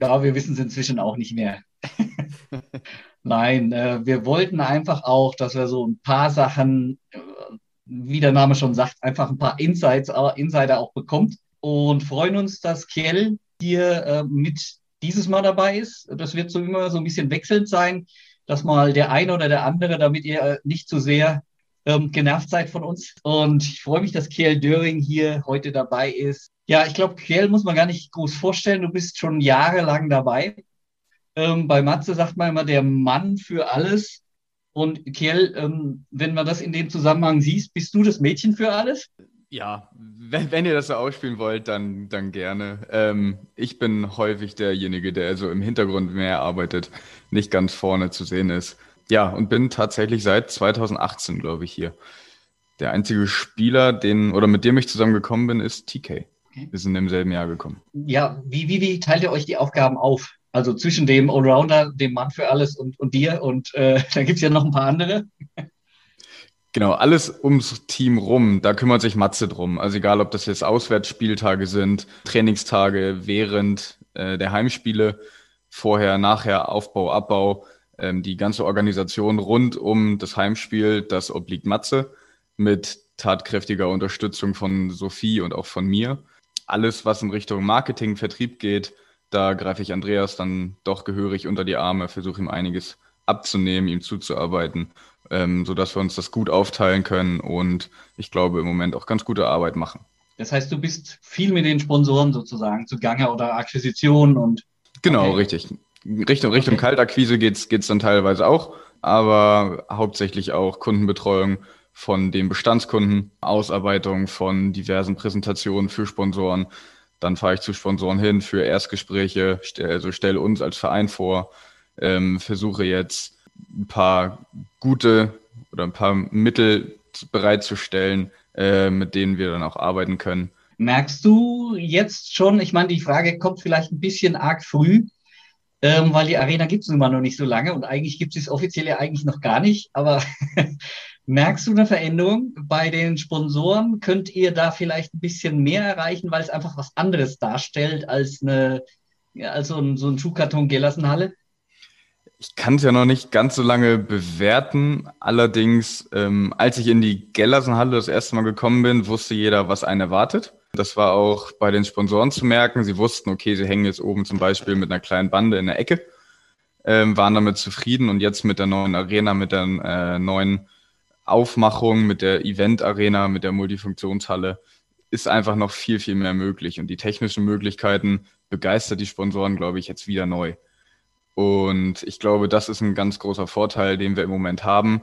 Ja, wir wissen es inzwischen auch nicht mehr. Nein, äh, wir wollten einfach auch, dass wir so ein paar Sachen, äh, wie der Name schon sagt, einfach ein paar Insights, äh, Insider auch bekommt und freuen uns, dass Kjell hier äh, mit dieses Mal dabei ist. Das wird so immer so ein bisschen wechselnd sein, dass mal der eine oder der andere, damit ihr äh, nicht zu sehr ähm, genervt seid von uns. Und ich freue mich, dass Kjell Döring hier heute dabei ist. Ja, ich glaube, Kjell muss man gar nicht groß vorstellen. Du bist schon jahrelang dabei. Ähm, bei Matze sagt man immer der Mann für alles. Und Kjell, ähm, wenn man das in dem Zusammenhang siehst, bist du das Mädchen für alles? Ja, wenn, wenn ihr das so ausspielen wollt, dann, dann gerne. Ähm, ich bin häufig derjenige, der so im Hintergrund mehr arbeitet, nicht ganz vorne zu sehen ist. Ja, und bin tatsächlich seit 2018, glaube ich, hier. Der einzige Spieler, den oder mit dem ich zusammengekommen bin, ist TK. Okay. Wir sind im selben Jahr gekommen. Ja, wie, wie, wie teilt ihr euch die Aufgaben auf? Also zwischen dem Allrounder, dem Mann für alles und, und dir und äh, da gibt es ja noch ein paar andere. Genau, alles ums Team rum, da kümmert sich Matze drum. Also egal, ob das jetzt Auswärtsspieltage sind, Trainingstage während äh, der Heimspiele, vorher, nachher, Aufbau, Abbau, ähm, die ganze Organisation rund um das Heimspiel, das obliegt Matze mit tatkräftiger Unterstützung von Sophie und auch von mir. Alles, was in Richtung Marketing, Vertrieb geht, da greife ich Andreas dann doch gehörig unter die Arme, versuche ihm einiges abzunehmen, ihm zuzuarbeiten, ähm, sodass wir uns das gut aufteilen können und ich glaube im Moment auch ganz gute Arbeit machen. Das heißt, du bist viel mit den Sponsoren sozusagen zugange oder Akquisitionen und Genau, Okay. richtig. Richtung, Richtung Okay. Kaltakquise geht's geht's dann teilweise auch, aber hauptsächlich auch Kundenbetreuung von den Bestandskunden, Ausarbeitung von diversen Präsentationen für Sponsoren. Dann fahre ich zu Sponsoren hin für Erstgespräche, also stelle uns als Verein vor, ähm, versuche jetzt ein paar gute oder ein paar Mittel bereitzustellen, äh, mit denen wir dann auch arbeiten können. Merkst du jetzt schon, ich meine, die Frage kommt vielleicht ein bisschen arg früh, ähm, weil die Arena gibt es nun mal noch nicht so lange und eigentlich gibt es offiziell ja eigentlich noch gar nicht, aber merkst du eine Veränderung bei den Sponsoren? Könnt ihr da vielleicht ein bisschen mehr erreichen, weil es einfach was anderes darstellt als eine, als so ein, so ein Schuhkarton Gelassenhalle? Ich kann es ja noch nicht ganz so lange bewerten. Allerdings, ähm, als ich in die Gellersenhalle das erste Mal gekommen bin, wusste jeder, was einen erwartet. Das war auch bei den Sponsoren zu merken. Sie wussten, okay, sie hängen jetzt oben zum Beispiel mit einer kleinen Bande in der Ecke, ähm, waren damit zufrieden und jetzt mit der neuen Arena, mit der äh, neuen Aufmachung, mit der Event-Arena, mit der Multifunktionshalle ist einfach noch viel, viel mehr möglich. Und die technischen Möglichkeiten begeistert die Sponsoren, glaube ich, jetzt wieder neu. Und ich glaube, das ist ein ganz großer Vorteil, den wir im Moment haben,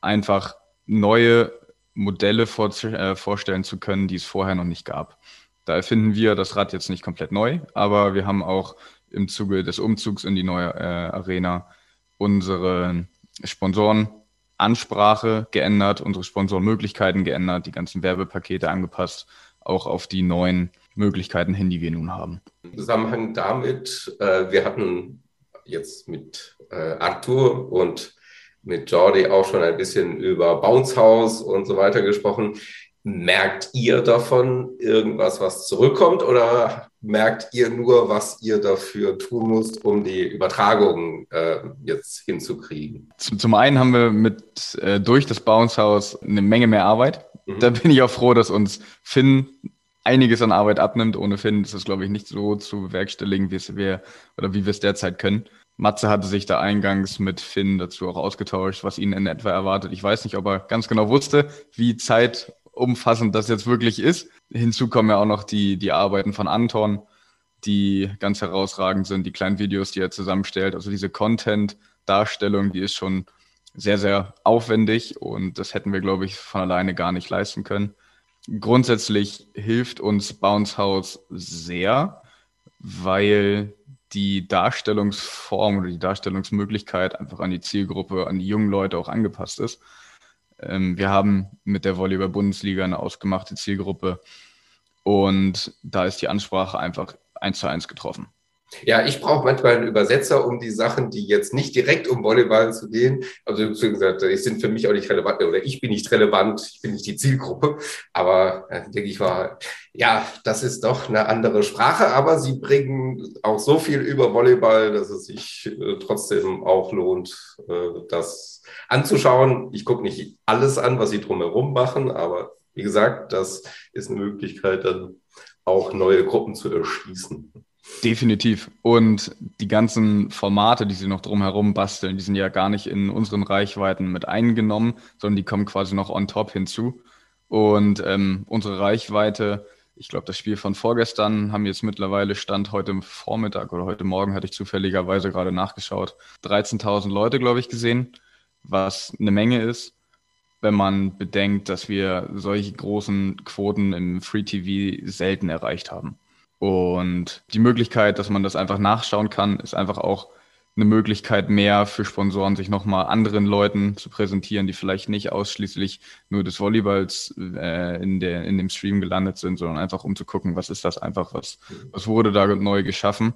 einfach neue Modelle vor, äh, vorstellen zu können, die es vorher noch nicht gab. Da erfinden wir das Rad jetzt nicht komplett neu, aber wir haben auch im Zuge des Umzugs in die neue äh, Arena unsere Sponsorenansprache geändert, unsere Sponsorenmöglichkeiten geändert, die ganzen Werbepakete angepasst, auch auf die neuen Möglichkeiten hin, die wir nun haben. Im Zusammenhang damit, äh, wir hatten jetzt mit äh, Arthur und mit Jordi auch schon ein bisschen über Bounce House und so weiter gesprochen. Merkt ihr davon irgendwas, was zurückkommt oder merkt ihr nur, was ihr dafür tun müsst, um die Übertragung äh, jetzt hinzukriegen? Zum, einen haben wir mit äh, durch das Bounce House eine Menge mehr Arbeit. Mhm. Da bin ich auch froh, dass uns Finn einiges an Arbeit abnimmt. Ohne Finn ist das, glaube ich, nicht so zu bewerkstelligen, wie es wir oder wie wir es derzeit können. Matze hatte sich da eingangs mit Finn dazu auch ausgetauscht, was ihn in etwa erwartet. Ich weiß nicht, ob er ganz genau wusste, wie zeitumfassend das jetzt wirklich ist. Hinzu kommen ja auch noch die, die Arbeiten von Anton, die ganz herausragend sind, die kleinen Videos, die er zusammenstellt. Also diese Content-Darstellung, die ist schon sehr, sehr aufwendig und das hätten wir, glaube ich, von alleine gar nicht leisten können. Grundsätzlich hilft uns Bounce House sehr, weil die Darstellungsform oder die Darstellungsmöglichkeit einfach an die Zielgruppe, an die jungen Leute auch angepasst ist. Ähm, wir haben mit der Volleyball-Bundesliga eine ausgemachte Zielgruppe und da ist die Ansprache einfach eins zu eins getroffen. Ja, ich brauche manchmal einen Übersetzer, um die Sachen, die jetzt nicht direkt um Volleyball zu gehen, also gesagt, die sind für mich auch nicht relevant oder ich bin nicht relevant, ich bin nicht die Zielgruppe. Aber äh, denke ich mal, ja, das ist doch eine andere Sprache, aber sie bringen auch so viel über Volleyball, dass es sich äh, trotzdem auch lohnt, äh, das anzuschauen. Ich gucke nicht alles an, was sie drumherum machen, aber wie gesagt, das ist eine Möglichkeit, dann auch neue Gruppen zu erschließen. Definitiv. Und die ganzen Formate, die sie noch drumherum basteln, die sind ja gar nicht in unseren Reichweiten mit eingenommen, sondern die kommen quasi noch on top hinzu. Und ähm, unsere Reichweite, ich glaube, das Spiel von vorgestern haben jetzt mittlerweile Stand heute Vormittag oder heute Morgen, hatte ich zufälligerweise gerade nachgeschaut, 13.000 Leute, glaube ich, gesehen, was eine Menge ist, wenn man bedenkt, dass wir solche großen Quoten im Free TV selten erreicht haben. Und die Möglichkeit, dass man das einfach nachschauen kann, ist einfach auch eine Möglichkeit mehr für Sponsoren, sich nochmal anderen Leuten zu präsentieren, die vielleicht nicht ausschließlich nur des Volleyballs äh, in, der, in dem Stream gelandet sind, sondern einfach um zu gucken, was ist das einfach, was, was wurde da neu geschaffen.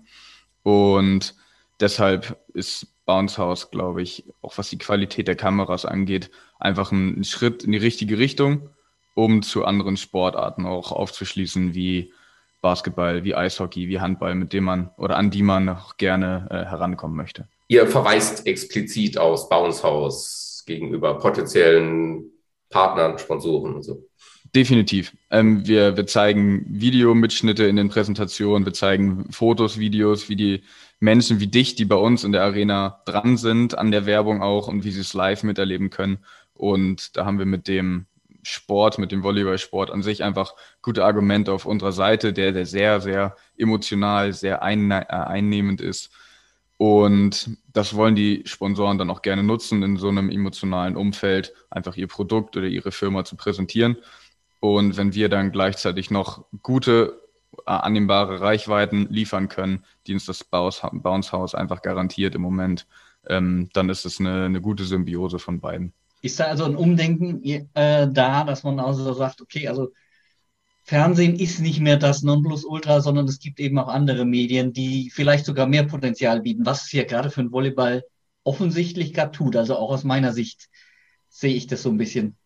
Und deshalb ist Bounce House, glaube ich, auch was die Qualität der Kameras angeht, einfach ein Schritt in die richtige Richtung, um zu anderen Sportarten auch aufzuschließen, wie Basketball, wie Eishockey, wie Handball, mit dem man oder an die man noch gerne äh, herankommen möchte. Ihr verweist explizit aus Bounce House gegenüber potenziellen Partnern, Sponsoren und so. Definitiv. Ähm, wir, wir zeigen Videomitschnitte in den Präsentationen, wir zeigen Fotos, Videos, wie die Menschen wie dich, die bei uns in der Arena dran sind, an der Werbung auch und wie sie es live miterleben können. Und da haben wir mit dem Sport, mit dem Volleyballsport an sich einfach gute Argumente auf unserer Seite, der, der sehr, sehr emotional, sehr äh, einnehmend ist. Und das wollen die Sponsoren dann auch gerne nutzen, in so einem emotionalen Umfeld einfach ihr Produkt oder ihre Firma zu präsentieren. Und wenn wir dann gleichzeitig noch gute, äh, annehmbare Reichweiten liefern können, die uns das Bounce House einfach garantiert im Moment, ähm, dann ist es eine, eine gute Symbiose von beiden. Ist da also ein Umdenken äh, da, dass man also sagt, okay, also Fernsehen ist nicht mehr das Nonplusultra, sondern es gibt eben auch andere Medien, die vielleicht sogar mehr Potenzial bieten, was es hier gerade für den Volleyball offensichtlich gerade tut. Also auch aus meiner Sicht sehe ich das so ein bisschen.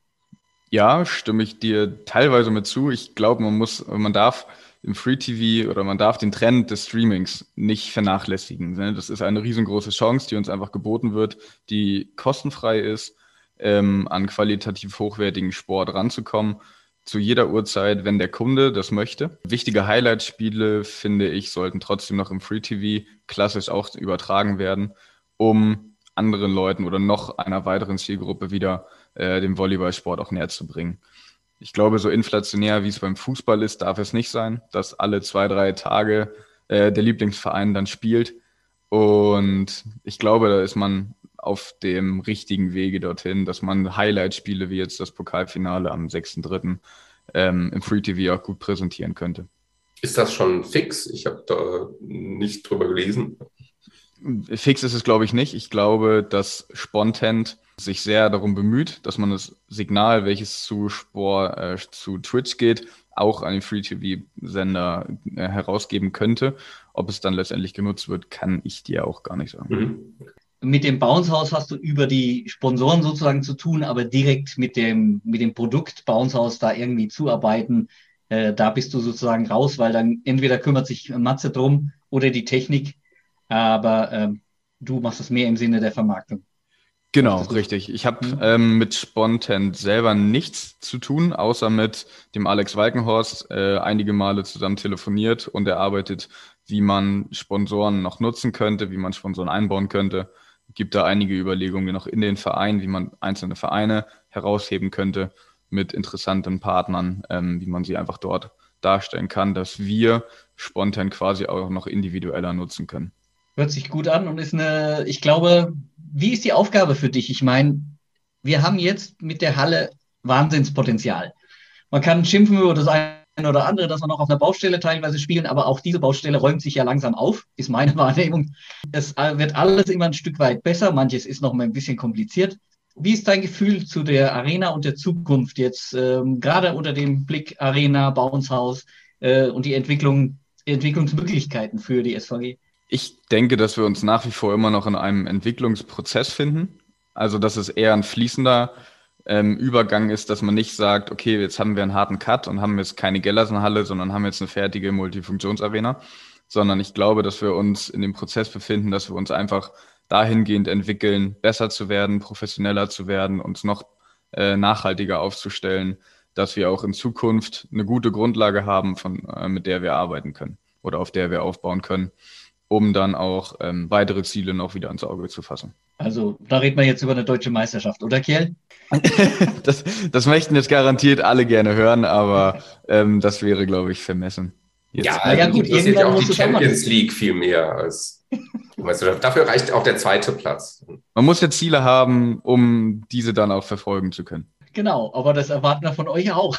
Ja, stimme ich dir teilweise mit zu. Ich glaube, man muss, man darf im Free TV oder man darf den Trend des Streamings nicht vernachlässigen. Ne? Das ist eine riesengroße Chance, die uns einfach geboten wird, die kostenfrei ist ähm, an qualitativ hochwertigen Sport ranzukommen. Zu jeder Uhrzeit, wenn der Kunde das möchte. Wichtige Highlight-Spiele, finde ich, sollten trotzdem noch im Free TV klassisch auch übertragen werden, um anderen Leuten oder noch einer weiteren Zielgruppe wieder äh, dem Volleyballsport auch näher zu bringen. Ich glaube, so inflationär wie es beim Fußball ist, darf es nicht sein, dass alle zwei, drei Tage äh, der Lieblingsverein dann spielt. Und ich glaube, da ist man auf dem richtigen Wege dorthin, dass man Highlight-Spiele wie jetzt das Pokalfinale am 6.3. Ähm, im Free TV auch gut präsentieren könnte. Ist das schon fix? Ich habe da nicht drüber gelesen. Fix ist es, glaube ich, nicht. Ich glaube, dass Spontent sich sehr darum bemüht, dass man das Signal, welches zu Sport, äh, zu Twitch geht, auch an den Free-TV-Sender äh, herausgeben könnte. Ob es dann letztendlich genutzt wird, kann ich dir auch gar nicht sagen. Mhm mit dem Bounce House hast du über die Sponsoren sozusagen zu tun, aber direkt mit dem, mit dem Produkt Bounce House da irgendwie zuarbeiten, äh, da bist du sozusagen raus, weil dann entweder kümmert sich Matze drum oder die Technik, aber ähm, du machst das mehr im Sinne der Vermarktung. Genau, richtig. Ich habe mhm. ähm, mit Spontent selber nichts zu tun, außer mit dem Alex Walkenhorst äh, einige Male zusammen telefoniert und er arbeitet, wie man Sponsoren noch nutzen könnte, wie man Sponsoren einbauen könnte gibt da einige Überlegungen noch in den Vereinen, wie man einzelne Vereine herausheben könnte mit interessanten Partnern, ähm, wie man sie einfach dort darstellen kann, dass wir spontan quasi auch noch individueller nutzen können. Hört sich gut an und ist eine, ich glaube, wie ist die Aufgabe für dich? Ich meine, wir haben jetzt mit der Halle Wahnsinnspotenzial. Man kann schimpfen über das eine oder andere, dass wir noch auf einer Baustelle teilweise spielen, aber auch diese Baustelle räumt sich ja langsam auf, ist meine Wahrnehmung. Es wird alles immer ein Stück weit besser, manches ist noch mal ein bisschen kompliziert, Wie ist dein Gefühl zu der Arena und der Zukunft jetzt, ähm, gerade unter dem Blick Arena, Bauenshaus äh, und die Entwicklung, Entwicklungsmöglichkeiten für die SVG? Ich denke, dass wir uns nach wie vor immer noch in einem Entwicklungsprozess finden. Also, dass es eher ein fließender ähm, Übergang ist, dass man nicht sagt, okay, jetzt haben wir einen harten Cut und haben jetzt keine Gellersenhalle, sondern haben jetzt eine fertige Multifunktionsarena, sondern ich glaube, dass wir uns in dem Prozess befinden, dass wir uns einfach dahingehend entwickeln, besser zu werden, professioneller zu werden, uns noch äh, nachhaltiger aufzustellen, dass wir auch in Zukunft eine gute Grundlage haben, von, äh, mit der wir arbeiten können oder auf der wir aufbauen können, um dann auch ähm, weitere Ziele noch wieder ins Auge zu fassen. Also da reden wir jetzt über eine deutsche Meisterschaft, oder Kiel? das, das möchten jetzt garantiert alle gerne hören, aber ähm, das wäre, glaube ich, vermessen. Jetzt. Ja, ja gut, irgendwann auch die Champions League viel mehr als Meisterschaft. Dafür reicht auch der zweite Platz. Man muss ja Ziele haben, um diese dann auch verfolgen zu können. Genau, aber das erwarten wir von euch auch.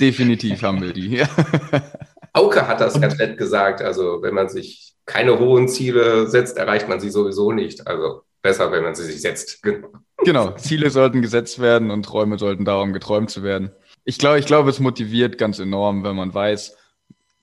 Definitiv haben wir die. Auke hat das ganz nett gesagt. Also, wenn man sich keine hohen Ziele setzt, erreicht man sie sowieso nicht. Also, besser, wenn man sie sich setzt. Genau. genau. Ziele sollten gesetzt werden und Träume sollten darum geträumt zu werden. Ich glaube, ich glaube, es motiviert ganz enorm, wenn man weiß,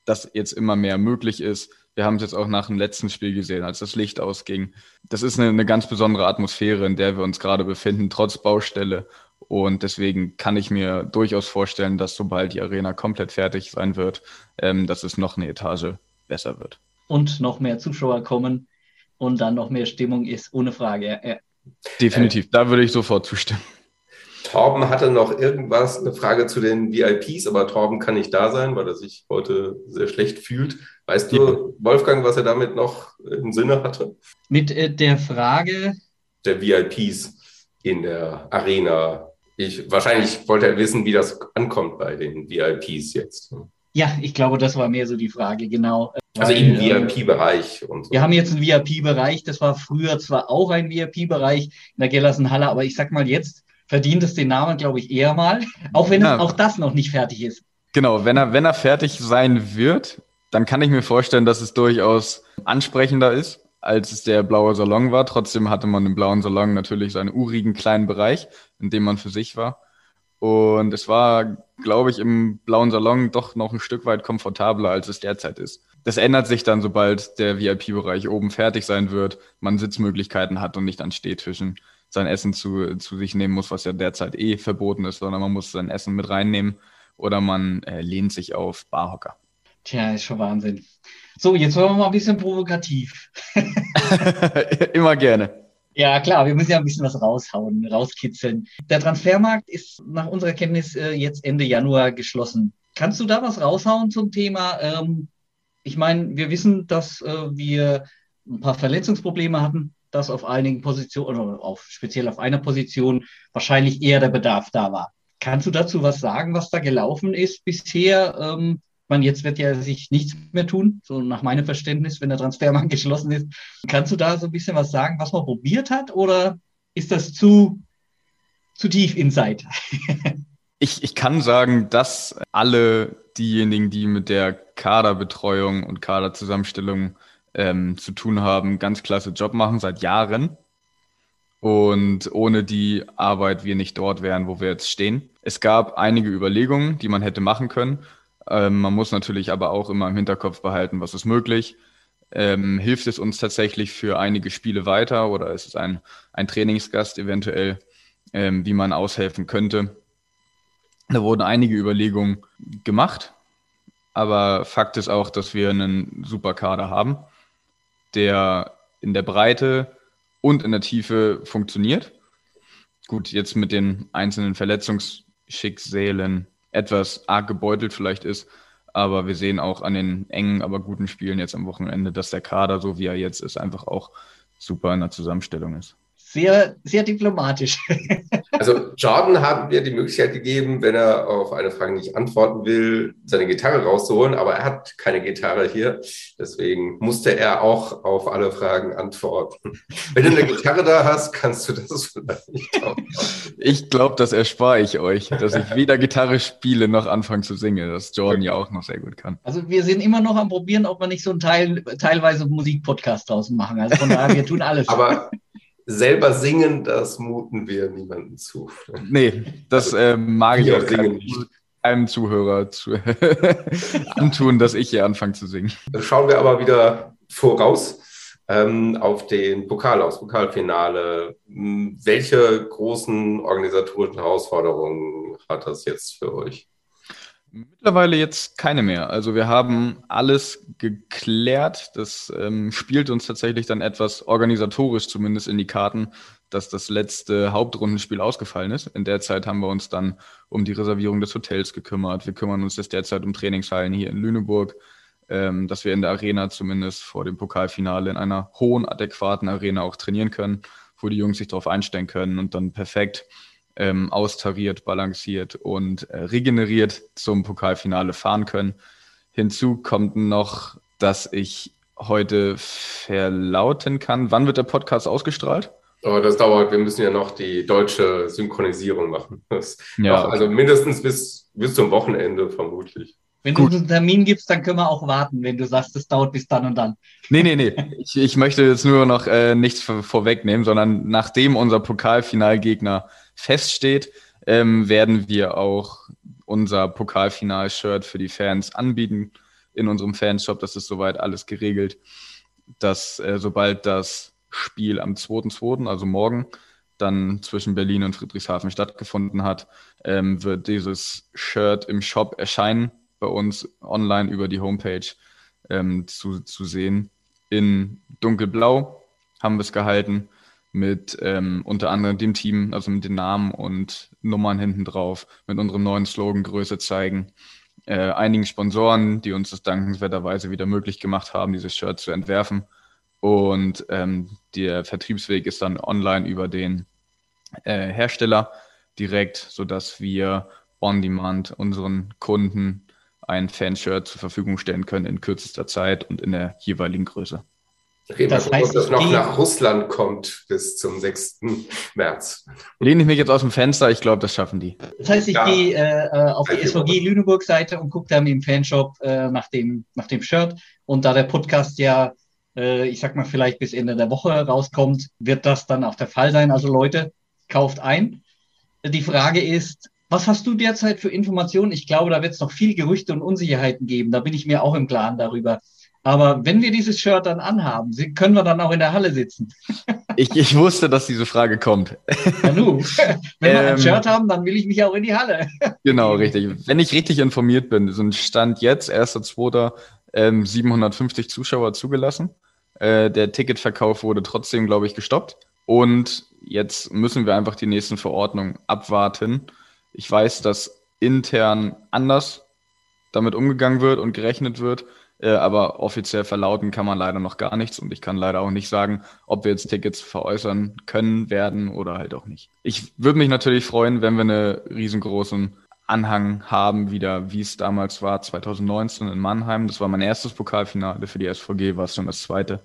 dass jetzt immer mehr möglich ist. Wir haben es jetzt auch nach dem letzten Spiel gesehen, als das Licht ausging. Das ist eine, eine ganz besondere Atmosphäre, in der wir uns gerade befinden, trotz Baustelle. Und deswegen kann ich mir durchaus vorstellen, dass sobald die Arena komplett fertig sein wird, ähm, dass es noch eine Etage besser wird. Und noch mehr Zuschauer kommen und dann noch mehr Stimmung ist, ohne Frage. Ja. Definitiv, äh, da würde ich sofort zustimmen. Torben hatte noch irgendwas, eine Frage zu den VIPs, aber Torben kann nicht da sein, weil er sich heute sehr schlecht fühlt. Weißt du, ja. Wolfgang, was er damit noch im Sinne hatte? Mit äh, der Frage der VIPs in der Arena. Ich, wahrscheinlich wollte er wissen, wie das ankommt bei den VIPs jetzt. Ja, ich glaube, das war mehr so die Frage, genau. Also im VIP-Bereich und so. Wir haben jetzt einen VIP-Bereich, das war früher zwar auch ein VIP-Bereich in der Gellersenhalle, aber ich sag mal jetzt, verdient es den Namen, glaube ich, eher mal, auch wenn ja. auch das noch nicht fertig ist. Genau, wenn er, wenn er fertig sein wird, dann kann ich mir vorstellen, dass es durchaus ansprechender ist, als es der blaue Salon war. Trotzdem hatte man im blauen Salon natürlich seinen urigen kleinen Bereich, in dem man für sich war. Und es war, glaube ich, im blauen Salon doch noch ein Stück weit komfortabler, als es derzeit ist. Das ändert sich dann, sobald der VIP-Bereich oben fertig sein wird, man Sitzmöglichkeiten hat und nicht an Stehtischen sein Essen zu, zu sich nehmen muss, was ja derzeit eh verboten ist, sondern man muss sein Essen mit reinnehmen oder man äh, lehnt sich auf Barhocker. Tja, ist schon Wahnsinn. So, jetzt wollen wir mal ein bisschen provokativ. Immer gerne. Ja, klar, wir müssen ja ein bisschen was raushauen, rauskitzeln. Der Transfermarkt ist nach unserer Kenntnis äh, jetzt Ende Januar geschlossen. Kannst du da was raushauen zum Thema? Ähm, ich meine, wir wissen, dass äh, wir ein paar Verletzungsprobleme hatten dass auf einigen Positionen oder auf, speziell auf einer Position wahrscheinlich eher der Bedarf da war. Kannst du dazu was sagen, was da gelaufen ist bisher? Ähm, man, jetzt wird ja sich nichts mehr tun, so nach meinem Verständnis, wenn der Transfermarkt geschlossen ist. Kannst du da so ein bisschen was sagen, was man probiert hat oder ist das zu, zu tief inside? ich, ich kann sagen, dass alle diejenigen, die mit der Kaderbetreuung und Kaderzusammenstellung ähm, zu tun haben, ganz klasse Job machen seit Jahren. Und ohne die Arbeit wir nicht dort wären, wo wir jetzt stehen. Es gab einige Überlegungen, die man hätte machen können. Ähm, man muss natürlich aber auch immer im Hinterkopf behalten, was ist möglich. Ähm, hilft es uns tatsächlich für einige Spiele weiter oder ist es ein, ein Trainingsgast eventuell, ähm, wie man aushelfen könnte? Da wurden einige Überlegungen gemacht, aber Fakt ist auch, dass wir einen super Kader haben der in der Breite und in der Tiefe funktioniert. Gut, jetzt mit den einzelnen Verletzungsschicksalen etwas arg gebeutelt vielleicht ist, aber wir sehen auch an den engen, aber guten Spielen jetzt am Wochenende, dass der Kader, so wie er jetzt ist, einfach auch super in der Zusammenstellung ist sehr, sehr diplomatisch. Also Jordan haben wir die Möglichkeit gegeben, wenn er auf eine Frage nicht antworten will, seine Gitarre rauszuholen, aber er hat keine Gitarre hier. Deswegen musste er auch auf alle Fragen antworten. Wenn du eine Gitarre da hast, kannst du das vielleicht nicht auch. Ich glaube, das erspare ich euch, dass ich weder Gitarre spiele noch anfange zu singen, das Jordan ja auch noch sehr gut kann. Also wir sind immer noch am probieren, ob wir nicht so einen Teil, teilweise Musikpodcast draußen machen. Also von daher, wir tun alles. Aber selber singen, das muten wir niemandem zu. Nee, das äh, mag ich auch keinem, einem Zuhörer zu antun, dass ich hier anfange zu singen. Schauen wir aber wieder voraus ähm, auf den Pokal, aufs Pokalfinale. Hm, welche großen organisatorischen Herausforderungen hat das jetzt für euch? Mittlerweile jetzt keine mehr. Also wir haben alles geklärt. Das ähm, spielt uns tatsächlich dann etwas organisatorisch zumindest in die Karten, dass das letzte Hauptrundenspiel ausgefallen ist. In der Zeit haben wir uns dann um die Reservierung des Hotels gekümmert. Wir kümmern uns jetzt derzeit um Trainingshallen hier in Lüneburg, ähm, dass wir in der Arena zumindest vor dem Pokalfinale in einer hohen, adäquaten Arena auch trainieren können, wo die Jungs sich darauf einstellen können und dann perfekt ähm, austariert, balanciert und äh, regeneriert zum Pokalfinale fahren können. Hinzu kommt noch, dass ich heute verlauten kann. Wann wird der Podcast ausgestrahlt? Oh, das dauert. Wir müssen ja noch die deutsche Synchronisierung machen. ja, noch, also mindestens bis, bis zum Wochenende vermutlich. Wenn Gut. du einen Termin gibst, dann können wir auch warten, wenn du sagst, es dauert bis dann und dann. Nee, nee, nee. Ich, ich möchte jetzt nur noch äh, nichts vorwegnehmen, sondern nachdem unser Pokalfinalgegner feststeht, ähm, werden wir auch unser Pokalfinal-Shirt für die Fans anbieten in unserem Fanshop. Das ist soweit alles geregelt, dass äh, sobald das Spiel am 2.2., also morgen, dann zwischen Berlin und Friedrichshafen stattgefunden hat, ähm, wird dieses Shirt im Shop erscheinen, bei uns online über die Homepage ähm, zu, zu sehen. In dunkelblau haben wir es gehalten mit ähm, unter anderem dem Team, also mit den Namen und Nummern hinten drauf, mit unserem neuen Slogan Größe zeigen. Äh, einigen Sponsoren, die uns das dankenswerterweise wieder möglich gemacht haben, dieses Shirt zu entwerfen. Und ähm, der Vertriebsweg ist dann online über den äh, Hersteller direkt, sodass wir on demand unseren Kunden ein Fanshirt zur Verfügung stellen können in kürzester Zeit und in der jeweiligen Größe. Reden das heißt, dass noch nach Russland kommt bis zum 6. März. Lehne ich mich jetzt aus dem Fenster, ich glaube, das schaffen die. Das heißt, ich ja. gehe äh, äh auf die SVG Lüneburg-Seite und gucke dann im Fanshop äh, nach, dem, nach dem Shirt. Und da der Podcast ja, äh, ich sag mal, vielleicht bis Ende der Woche rauskommt, wird das dann auch der Fall sein. Also Leute, kauft ein. Die Frage ist, was hast du derzeit für Informationen? Ich glaube, da wird es noch viel Gerüchte und Unsicherheiten geben. Da bin ich mir auch im Klaren darüber. Aber wenn wir dieses Shirt dann anhaben, können wir dann auch in der Halle sitzen? Ich, ich wusste, dass diese Frage kommt. Ja, nu. Wenn wir ein ähm, Shirt haben, dann will ich mich auch in die Halle. Genau, richtig. Wenn ich richtig informiert bin, sind Stand jetzt, 1.2., ähm, 750 Zuschauer zugelassen. Äh, der Ticketverkauf wurde trotzdem, glaube ich, gestoppt. Und jetzt müssen wir einfach die nächsten Verordnungen abwarten. Ich weiß, dass intern anders damit umgegangen wird und gerechnet wird. Äh, aber offiziell verlauten kann man leider noch gar nichts und ich kann leider auch nicht sagen, ob wir jetzt Tickets veräußern können, werden oder halt auch nicht. Ich würde mich natürlich freuen, wenn wir einen riesengroßen Anhang haben, wieder wie es damals war, 2019 in Mannheim. Das war mein erstes Pokalfinale für die SVG, war es schon das zweite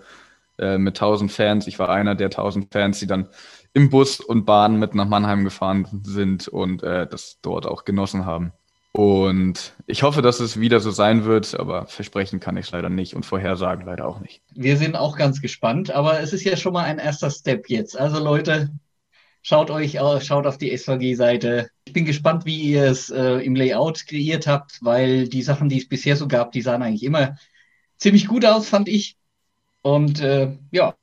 äh, mit 1000 Fans. Ich war einer der 1000 Fans, die dann im Bus und Bahn mit nach Mannheim gefahren sind und äh, das dort auch genossen haben. Und ich hoffe, dass es wieder so sein wird, aber versprechen kann ich es leider nicht und vorhersagen leider auch nicht. Wir sind auch ganz gespannt, aber es ist ja schon mal ein erster Step jetzt. Also Leute, schaut euch, schaut auf die SVG-Seite. Ich bin gespannt, wie ihr es äh, im Layout kreiert habt, weil die Sachen, die es bisher so gab, die sahen eigentlich immer ziemlich gut aus, fand ich. Und äh, ja,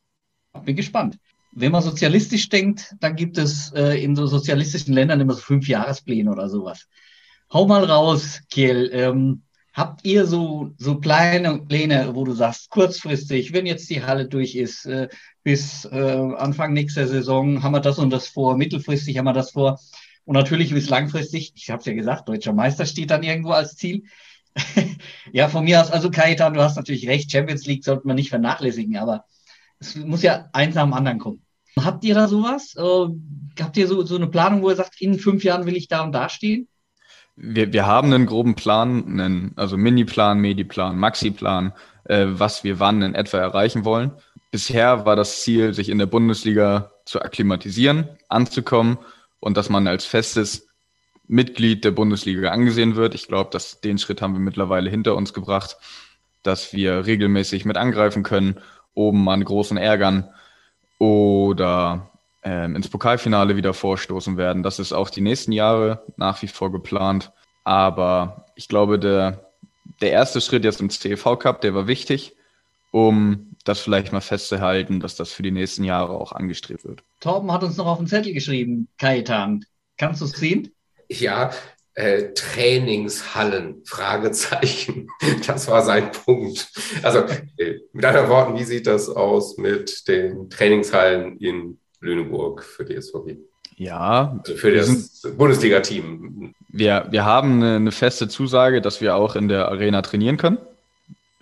bin gespannt. Wenn man sozialistisch denkt, dann gibt es äh, in so sozialistischen Ländern immer so fünf Jahrespläne oder sowas. Hau mal raus, Kiel. Ähm, habt ihr so, so kleine Pläne, wo du sagst, kurzfristig, wenn jetzt die Halle durch ist, äh, bis äh, Anfang nächster Saison haben wir das und das vor, mittelfristig haben wir das vor und natürlich bis langfristig, ich habe es ja gesagt, deutscher Meister steht dann irgendwo als Ziel. ja, von mir aus, also Kaitan, du hast natürlich recht, Champions League sollte man nicht vernachlässigen, aber es muss ja eins nach dem anderen kommen. Habt ihr da sowas? Äh, habt ihr so, so eine Planung, wo ihr sagt, in fünf Jahren will ich da und da stehen? Wir, wir haben einen groben Plan, einen, also Mini-Plan, Medi-Plan, Maxi-Plan, äh, was wir wann in etwa erreichen wollen. Bisher war das Ziel, sich in der Bundesliga zu akklimatisieren, anzukommen und dass man als festes Mitglied der Bundesliga angesehen wird. Ich glaube, dass den Schritt haben wir mittlerweile hinter uns gebracht, dass wir regelmäßig mit angreifen können, oben an großen Ärgern oder ähm, ins Pokalfinale wieder vorstoßen werden. Das ist auch die nächsten Jahre nach wie vor geplant. Aber ich glaube, der, der erste Schritt jetzt im CEV Cup, der war wichtig, um das vielleicht mal festzuhalten, dass das für die nächsten Jahre auch angestrebt wird. Torben hat uns noch auf den Zettel geschrieben, Kaitan. Kannst du es sehen? Ja, äh, Trainingshallen, Fragezeichen. Das war sein Punkt. Also äh, mit anderen Worten, wie sieht das aus mit den Trainingshallen in Lüneburg für die SVG? Ja, also für das Bundesliga-Team. Wir, wir haben eine, eine feste Zusage, dass wir auch in der Arena trainieren können.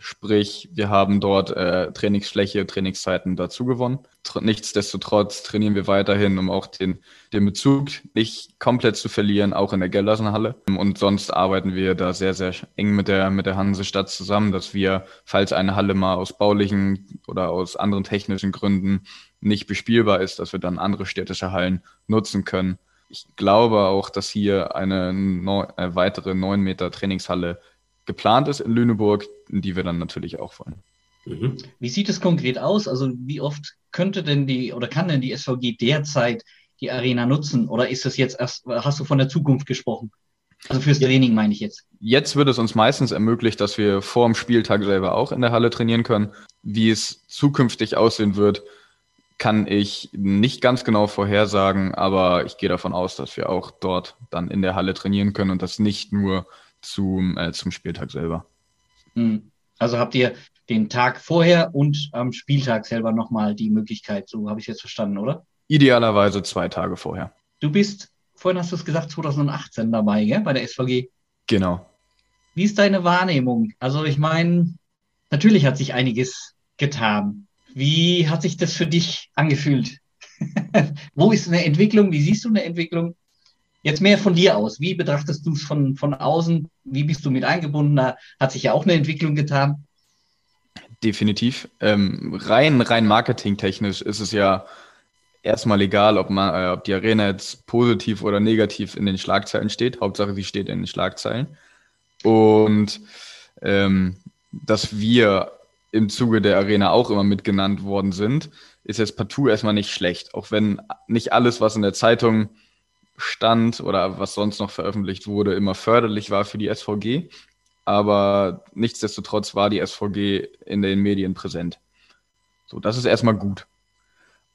Sprich, wir haben dort äh, Trainingsfläche, Trainingszeiten dazu gewonnen. Tr nichtsdestotrotz trainieren wir weiterhin, um auch den, den Bezug nicht komplett zu verlieren, auch in der Geldersenhalle. Und sonst arbeiten wir da sehr, sehr eng mit der, mit der Hansestadt zusammen, dass wir, falls eine Halle mal aus baulichen oder aus anderen technischen Gründen nicht bespielbar ist, dass wir dann andere städtische Hallen nutzen können. Ich glaube auch, dass hier eine, neu, eine weitere 9 Meter Trainingshalle geplant ist in Lüneburg, die wir dann natürlich auch wollen. Mhm. Wie sieht es konkret aus? Also wie oft könnte denn die oder kann denn die SVG derzeit die Arena nutzen? Oder ist das jetzt erst, hast du von der Zukunft gesprochen? Also fürs Training meine ich jetzt. Jetzt wird es uns meistens ermöglicht, dass wir vor dem Spieltag selber auch in der Halle trainieren können. Wie es zukünftig aussehen wird, kann ich nicht ganz genau vorhersagen, aber ich gehe davon aus, dass wir auch dort dann in der Halle trainieren können und das nicht nur zum, äh, zum Spieltag selber. Hm. Also habt ihr den Tag vorher und am Spieltag selber nochmal die Möglichkeit, so habe ich es jetzt verstanden, oder? Idealerweise zwei Tage vorher. Du bist, vorhin hast du es gesagt, 2018 dabei, gell, bei der SVG? Genau. Wie ist deine Wahrnehmung? Also ich meine, natürlich hat sich einiges getan. Wie hat sich das für dich angefühlt? Wo ist eine Entwicklung? Wie siehst du eine Entwicklung? Jetzt mehr von dir aus. Wie betrachtest du es von, von außen? Wie bist du mit eingebunden? Da hat sich ja auch eine Entwicklung getan. Definitiv. Ähm, rein, rein marketingtechnisch ist es ja erstmal egal, ob, man, äh, ob die Arena jetzt positiv oder negativ in den Schlagzeilen steht. Hauptsache, sie steht in den Schlagzeilen. Und ähm, dass wir im Zuge der Arena auch immer mitgenannt worden sind, ist jetzt partout erstmal nicht schlecht. Auch wenn nicht alles, was in der Zeitung stand oder was sonst noch veröffentlicht wurde, immer förderlich war für die SVG. Aber nichtsdestotrotz war die SVG in den Medien präsent. So, das ist erstmal gut.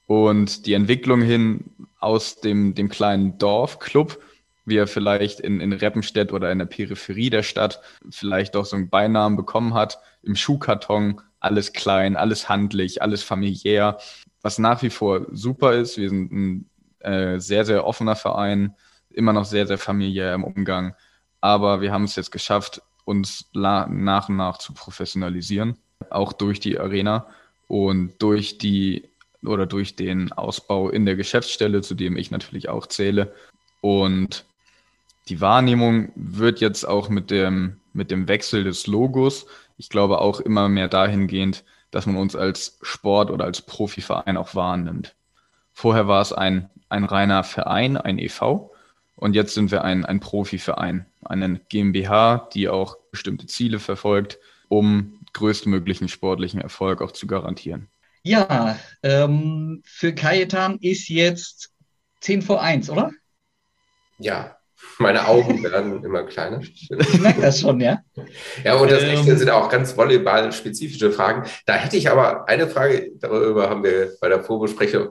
Und die Entwicklung hin aus dem, dem kleinen Dorfclub, wie er vielleicht in, in Reppenstedt oder in der Peripherie der Stadt vielleicht doch so einen Beinamen bekommen hat, im Schuhkarton, alles klein, alles handlich, alles familiär, was nach wie vor super ist. Wir sind ein äh, sehr, sehr offener Verein, immer noch sehr, sehr familiär im Umgang. Aber wir haben es jetzt geschafft, uns nach und nach zu professionalisieren, auch durch die Arena und durch die oder durch den Ausbau in der Geschäftsstelle, zu dem ich natürlich auch zähle. Und die Wahrnehmung wird jetzt auch mit dem, mit dem Wechsel des Logos, ich glaube auch immer mehr dahingehend, dass man uns als Sport oder als Profiverein auch wahrnimmt. Vorher war es ein ein reiner Verein, ein EV. Und jetzt sind wir ein, ein Profiverein, eine GmbH, die auch bestimmte Ziele verfolgt, um größtmöglichen sportlichen Erfolg auch zu garantieren. Ja, ähm, für Kajetan ist jetzt 10 vor 1, oder? Ja, meine Augen werden immer kleiner. Ich merke das schon, ja. Ja, und das nächste ähm, sind auch ganz volleyball-spezifische Fragen. Da hätte ich aber eine Frage, darüber haben wir bei der Vorbesprechung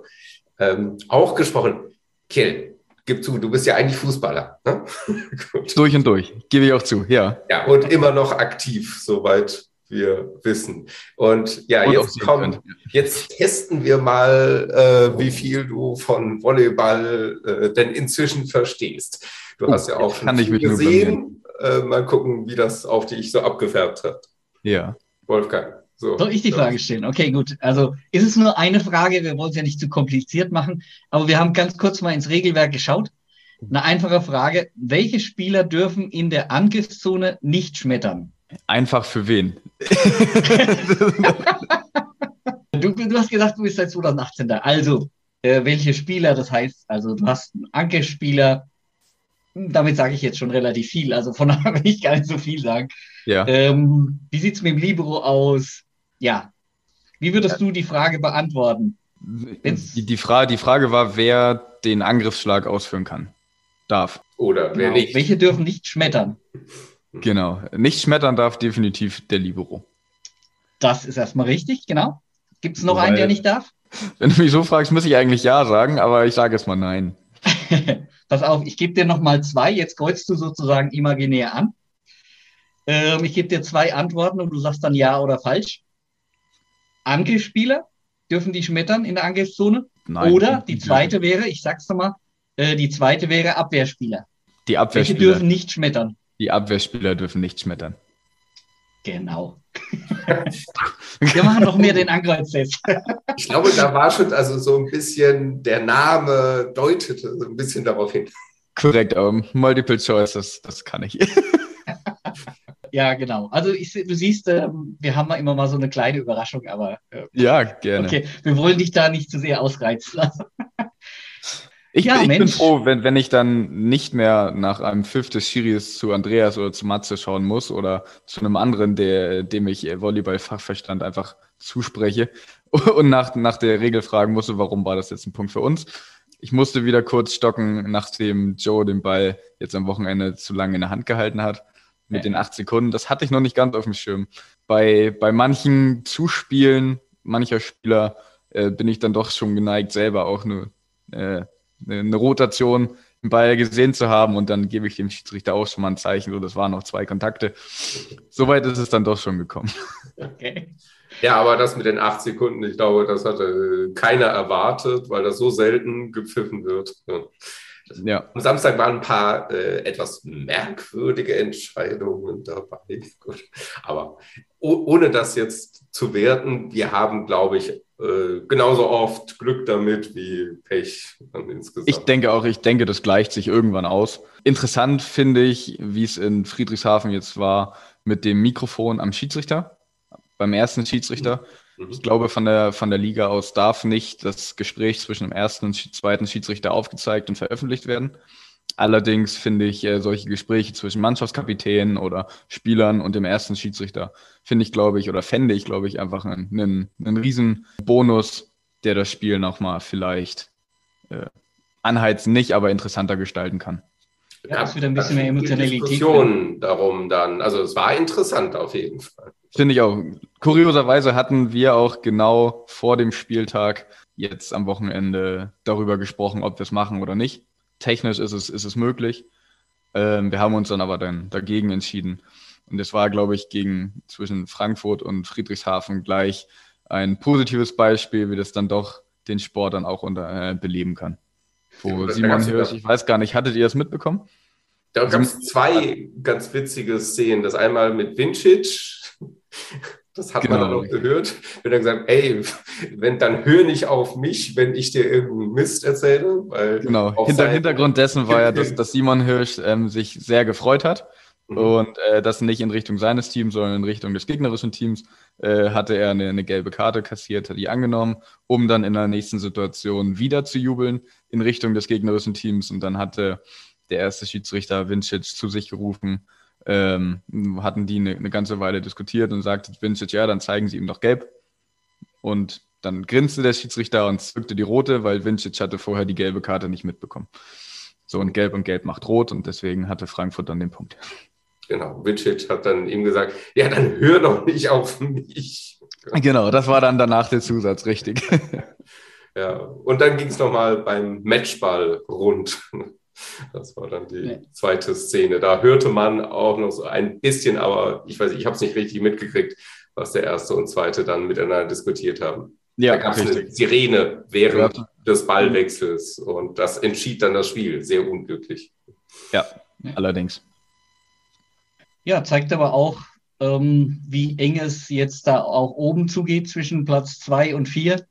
ähm, auch gesprochen. Kill, gib zu, du bist ja eigentlich Fußballer. Ne? durch und durch, gebe ich auch zu, ja. Ja, und immer noch aktiv, soweit wir wissen. Und ja, und jetzt kommen, jetzt testen wir mal, äh, wie viel du von Volleyball äh, denn inzwischen verstehst. Du oh, hast ja auch schon viel gesehen. Äh, mal gucken, wie das auf dich so abgefärbt hat. Ja. Wolfgang. So, Soll ich die Frage stellen? Okay, gut. Also ist es nur eine Frage, wir wollen es ja nicht zu kompliziert machen, aber wir haben ganz kurz mal ins Regelwerk geschaut. Eine einfache Frage. Welche Spieler dürfen in der Angriffszone nicht schmettern? Einfach für wen? du, du, hast gesagt, du bist seit 2018 da. Also, äh, welche Spieler? Das heißt, also du hast einen Angriffsspieler. Damit sage ich jetzt schon relativ viel. Also von daher will ich gar nicht so viel sagen. Ja. Ähm, wie sieht es mit dem Libero aus? Ja. Wie würdest du die Frage beantworten? Die, die, Frage, die Frage war, wer den Angriffsschlag ausführen kann. Darf. Oder wer genau. nicht. Welche dürfen nicht schmettern? Genau. Nicht schmettern darf definitiv der Libero. Das ist erstmal richtig, genau. Gibt es noch Wobei, einen, der nicht darf? Wenn du mich so fragst, muss ich eigentlich ja sagen, aber ich sage jetzt mal nein. Pass auf, ich gebe dir noch mal zwei. Jetzt kreuzt du sozusagen imaginär an. Ähm, ich gebe dir zwei Antworten und du sagst dann ja oder falsch. Angriffsspieler, dürfen die schmettern in der Angriffszone? Nein. Oder die zweite wäre, ich sag's nochmal, äh, die zweite wäre Abwehrspieler. Die Abwehrspieler. Welche dürfen nicht schmettern? Die Abwehrspieler dürfen nicht schmettern. Genau. Wir machen noch mehr den Ankreuztest. ich glaube, da war schon also so ein bisschen, der Name deutete so ein bisschen darauf hin. Korrekt, um, Multiple Choice, das, kann ich. ja, genau. Also ich, du siehst, äh, wir haben immer mal so eine kleine Überraschung, aber. Äh, ja, gerne. Okay, wir wollen dich da nicht zu sehr ausreizen lassen. Ich, ja, ich bin froh, wenn, wenn ich dann nicht mehr nach einem Fifth des Schiris zu Andreas oder zu Matze schauen muss oder zu einem anderen, der, dem ich Volleyball-Fachverstand einfach zuspreche und nach, nach der Regel fragen musste, warum war das jetzt ein Punkt für uns. Ich musste wieder kurz stocken, nachdem Joe den Ball jetzt am Wochenende zu lange in der Hand gehalten hat mit ja. den acht Sekunden. Das hatte ich noch nicht ganz auf dem Schirm. Bei, bei manchen Zuspielen mancher Spieler äh, bin ich dann doch schon geneigt, selber auch nur äh, eine Rotation im Ball gesehen zu haben und dann gebe ich dem Schiedsrichter auch schon mal ein Zeichen, so das waren noch zwei Kontakte. Soweit ist es dann doch schon gekommen. Okay. Ja, aber das mit den acht Sekunden, ich glaube, das hatte keiner erwartet, weil das so selten gepfiffen wird. Ja. Am Samstag waren ein paar äh, etwas merkwürdige Entscheidungen dabei. Gut. Aber ohne das jetzt zu werten, wir haben, glaube ich, äh, genauso oft Glück damit wie Pech insgesamt. Ich denke auch, ich denke, das gleicht sich irgendwann aus. Interessant finde ich, wie es in Friedrichshafen jetzt war mit dem Mikrofon am Schiedsrichter, beim ersten Schiedsrichter. Mhm. Ich glaube, von der, von der Liga aus darf nicht das Gespräch zwischen dem ersten und zweiten Schiedsrichter aufgezeigt und veröffentlicht werden. Allerdings finde ich äh, solche Gespräche zwischen Mannschaftskapitänen oder Spielern und dem ersten Schiedsrichter, finde ich, glaube ich, oder fände ich, glaube ich, einfach einen, einen, einen riesen Bonus, der das Spiel nochmal vielleicht äh, anheizen, nicht, aber interessanter gestalten kann. Ja, es wieder ein bisschen mehr Emotionalität. Diskussion darum dann. Also es war interessant auf jeden Fall. Finde ich auch. Kurioserweise hatten wir auch genau vor dem Spieltag jetzt am Wochenende darüber gesprochen, ob wir es machen oder nicht technisch ist es, ist es möglich. Ähm, wir haben uns dann aber dann dagegen entschieden. Und es war, glaube ich, gegen zwischen Frankfurt und Friedrichshafen gleich ein positives Beispiel, wie das dann doch den Sport dann auch unter, äh, beleben kann. Wo ja, Simon Hirsch, ich weiß gar nicht, hattet ihr das mitbekommen? Da gab es zwei ganz witzige Szenen. Das einmal mit Vincic, das hat genau. man dann auch gehört. Wenn er gesagt, ey, wenn, dann hör nicht auf mich, wenn ich dir irgendeinen Mist erzähle. Weil genau. Hinter, Hintergrund dessen war ja, dass, dass Simon Hirsch ähm, sich sehr gefreut hat. Mhm. Und äh, das nicht in Richtung seines Teams, sondern in Richtung des gegnerischen Teams, äh, hatte er eine, eine, gelbe Karte kassiert, hat die angenommen, um dann in der nächsten Situation wieder zu jubeln in Richtung des gegnerischen Teams. Und dann hatte der erste Schiedsrichter Vincic zu sich gerufen, ähm, hatten die eine, eine, ganze Weile diskutiert und sagte Vincic, ja, dann zeigen sie ihm doch gelb. Und dann grinste der Schiedsrichter und zückte die rote, weil Vincic hatte vorher die gelbe Karte nicht mitbekommen. So, und gelb und gelb macht rot und deswegen hatte Frankfurt dann den Punkt. Genau, Vincic hat dann ihm gesagt, ja, dann hör doch nicht auf mich. Genau, das war dann danach der Zusatz, richtig. Ja, und dann ging es nochmal beim Matchball rund. Das war dann die nee. zweite Szene. Da hörte man auch noch so ein bisschen, aber ich weiß, ich habe es nicht richtig mitgekriegt, was der erste und zweite dann miteinander diskutiert haben. Ja, da gab es eine Sirene während ja. des Ballwechsels und das entschied dann das Spiel. Sehr unglücklich. Ja, allerdings. Ja, zeigt aber auch, ähm, wie eng es jetzt da auch oben zugeht zwischen Platz zwei und vier.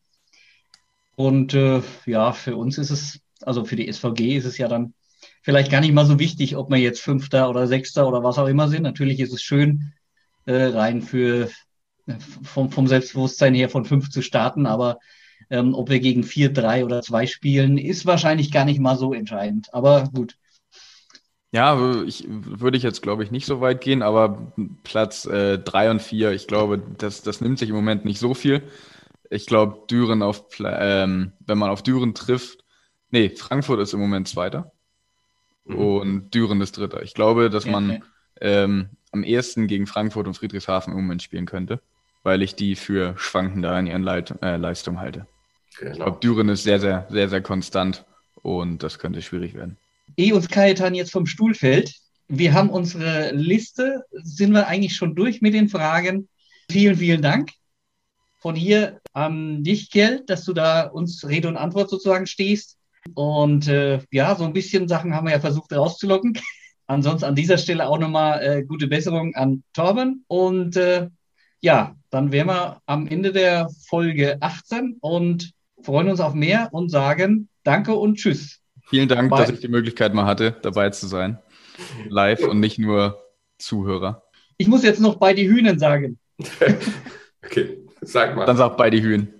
Und äh, ja, für uns ist es also für die SVG ist es ja dann vielleicht gar nicht mal so wichtig, ob wir jetzt Fünfter oder Sechster oder was auch immer sind. Natürlich ist es schön, äh, rein für vom, vom Selbstbewusstsein her von fünf zu starten, aber ähm, ob wir gegen vier, drei oder zwei spielen, ist wahrscheinlich gar nicht mal so entscheidend. Aber gut. Ja, ich, würde ich jetzt, glaube ich, nicht so weit gehen, aber Platz äh, drei und vier, ich glaube, das, das nimmt sich im Moment nicht so viel. Ich glaube, Düren auf, ähm, wenn man auf Düren trifft, nee, Frankfurt ist im Moment Zweiter mhm. und Düren ist Dritter. Ich glaube, dass man ähm, am ehesten gegen Frankfurt und Friedrichshafen im Moment spielen könnte, weil ich die für schwankender in ihren Leit äh, Leistungen halte. Genau. Ich glaube, Düren ist sehr, sehr, sehr, sehr konstant und das könnte schwierig werden. Ehe uns Kajetan jetzt vom Stuhl fällt, wir haben unsere Liste, sind wir eigentlich schon durch mit den Fragen. Vielen, vielen Dank von hier an dich, Kjell, dass du da uns Rede und Antwort sozusagen stehst. Und äh, ja, so ein bisschen Sachen haben wir ja versucht rauszulocken. Ansonsten an dieser Stelle auch nochmal äh, gute Besserung an Torben. Und äh, ja, dann wären wir am Ende der Folge 18 und freuen uns auf mehr und sagen Danke und Tschüss. Vielen Dank, Bye. dass ich die Möglichkeit mal hatte, dabei zu sein. Live und nicht nur Zuhörer. Ich muss jetzt noch bei die Hühnen sagen. okay, sag mal. Dann sag bei die Hühnen.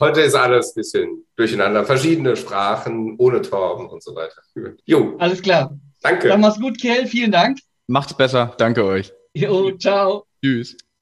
Heute ist alles ein bisschen durcheinander. Verschiedene Sprachen, ohne Torben und so weiter. Jo. Alles klar. Danke. Dann mach's gut, Kell. Vielen Dank. Macht's besser. Danke euch. Jo, ciao. Tschüss.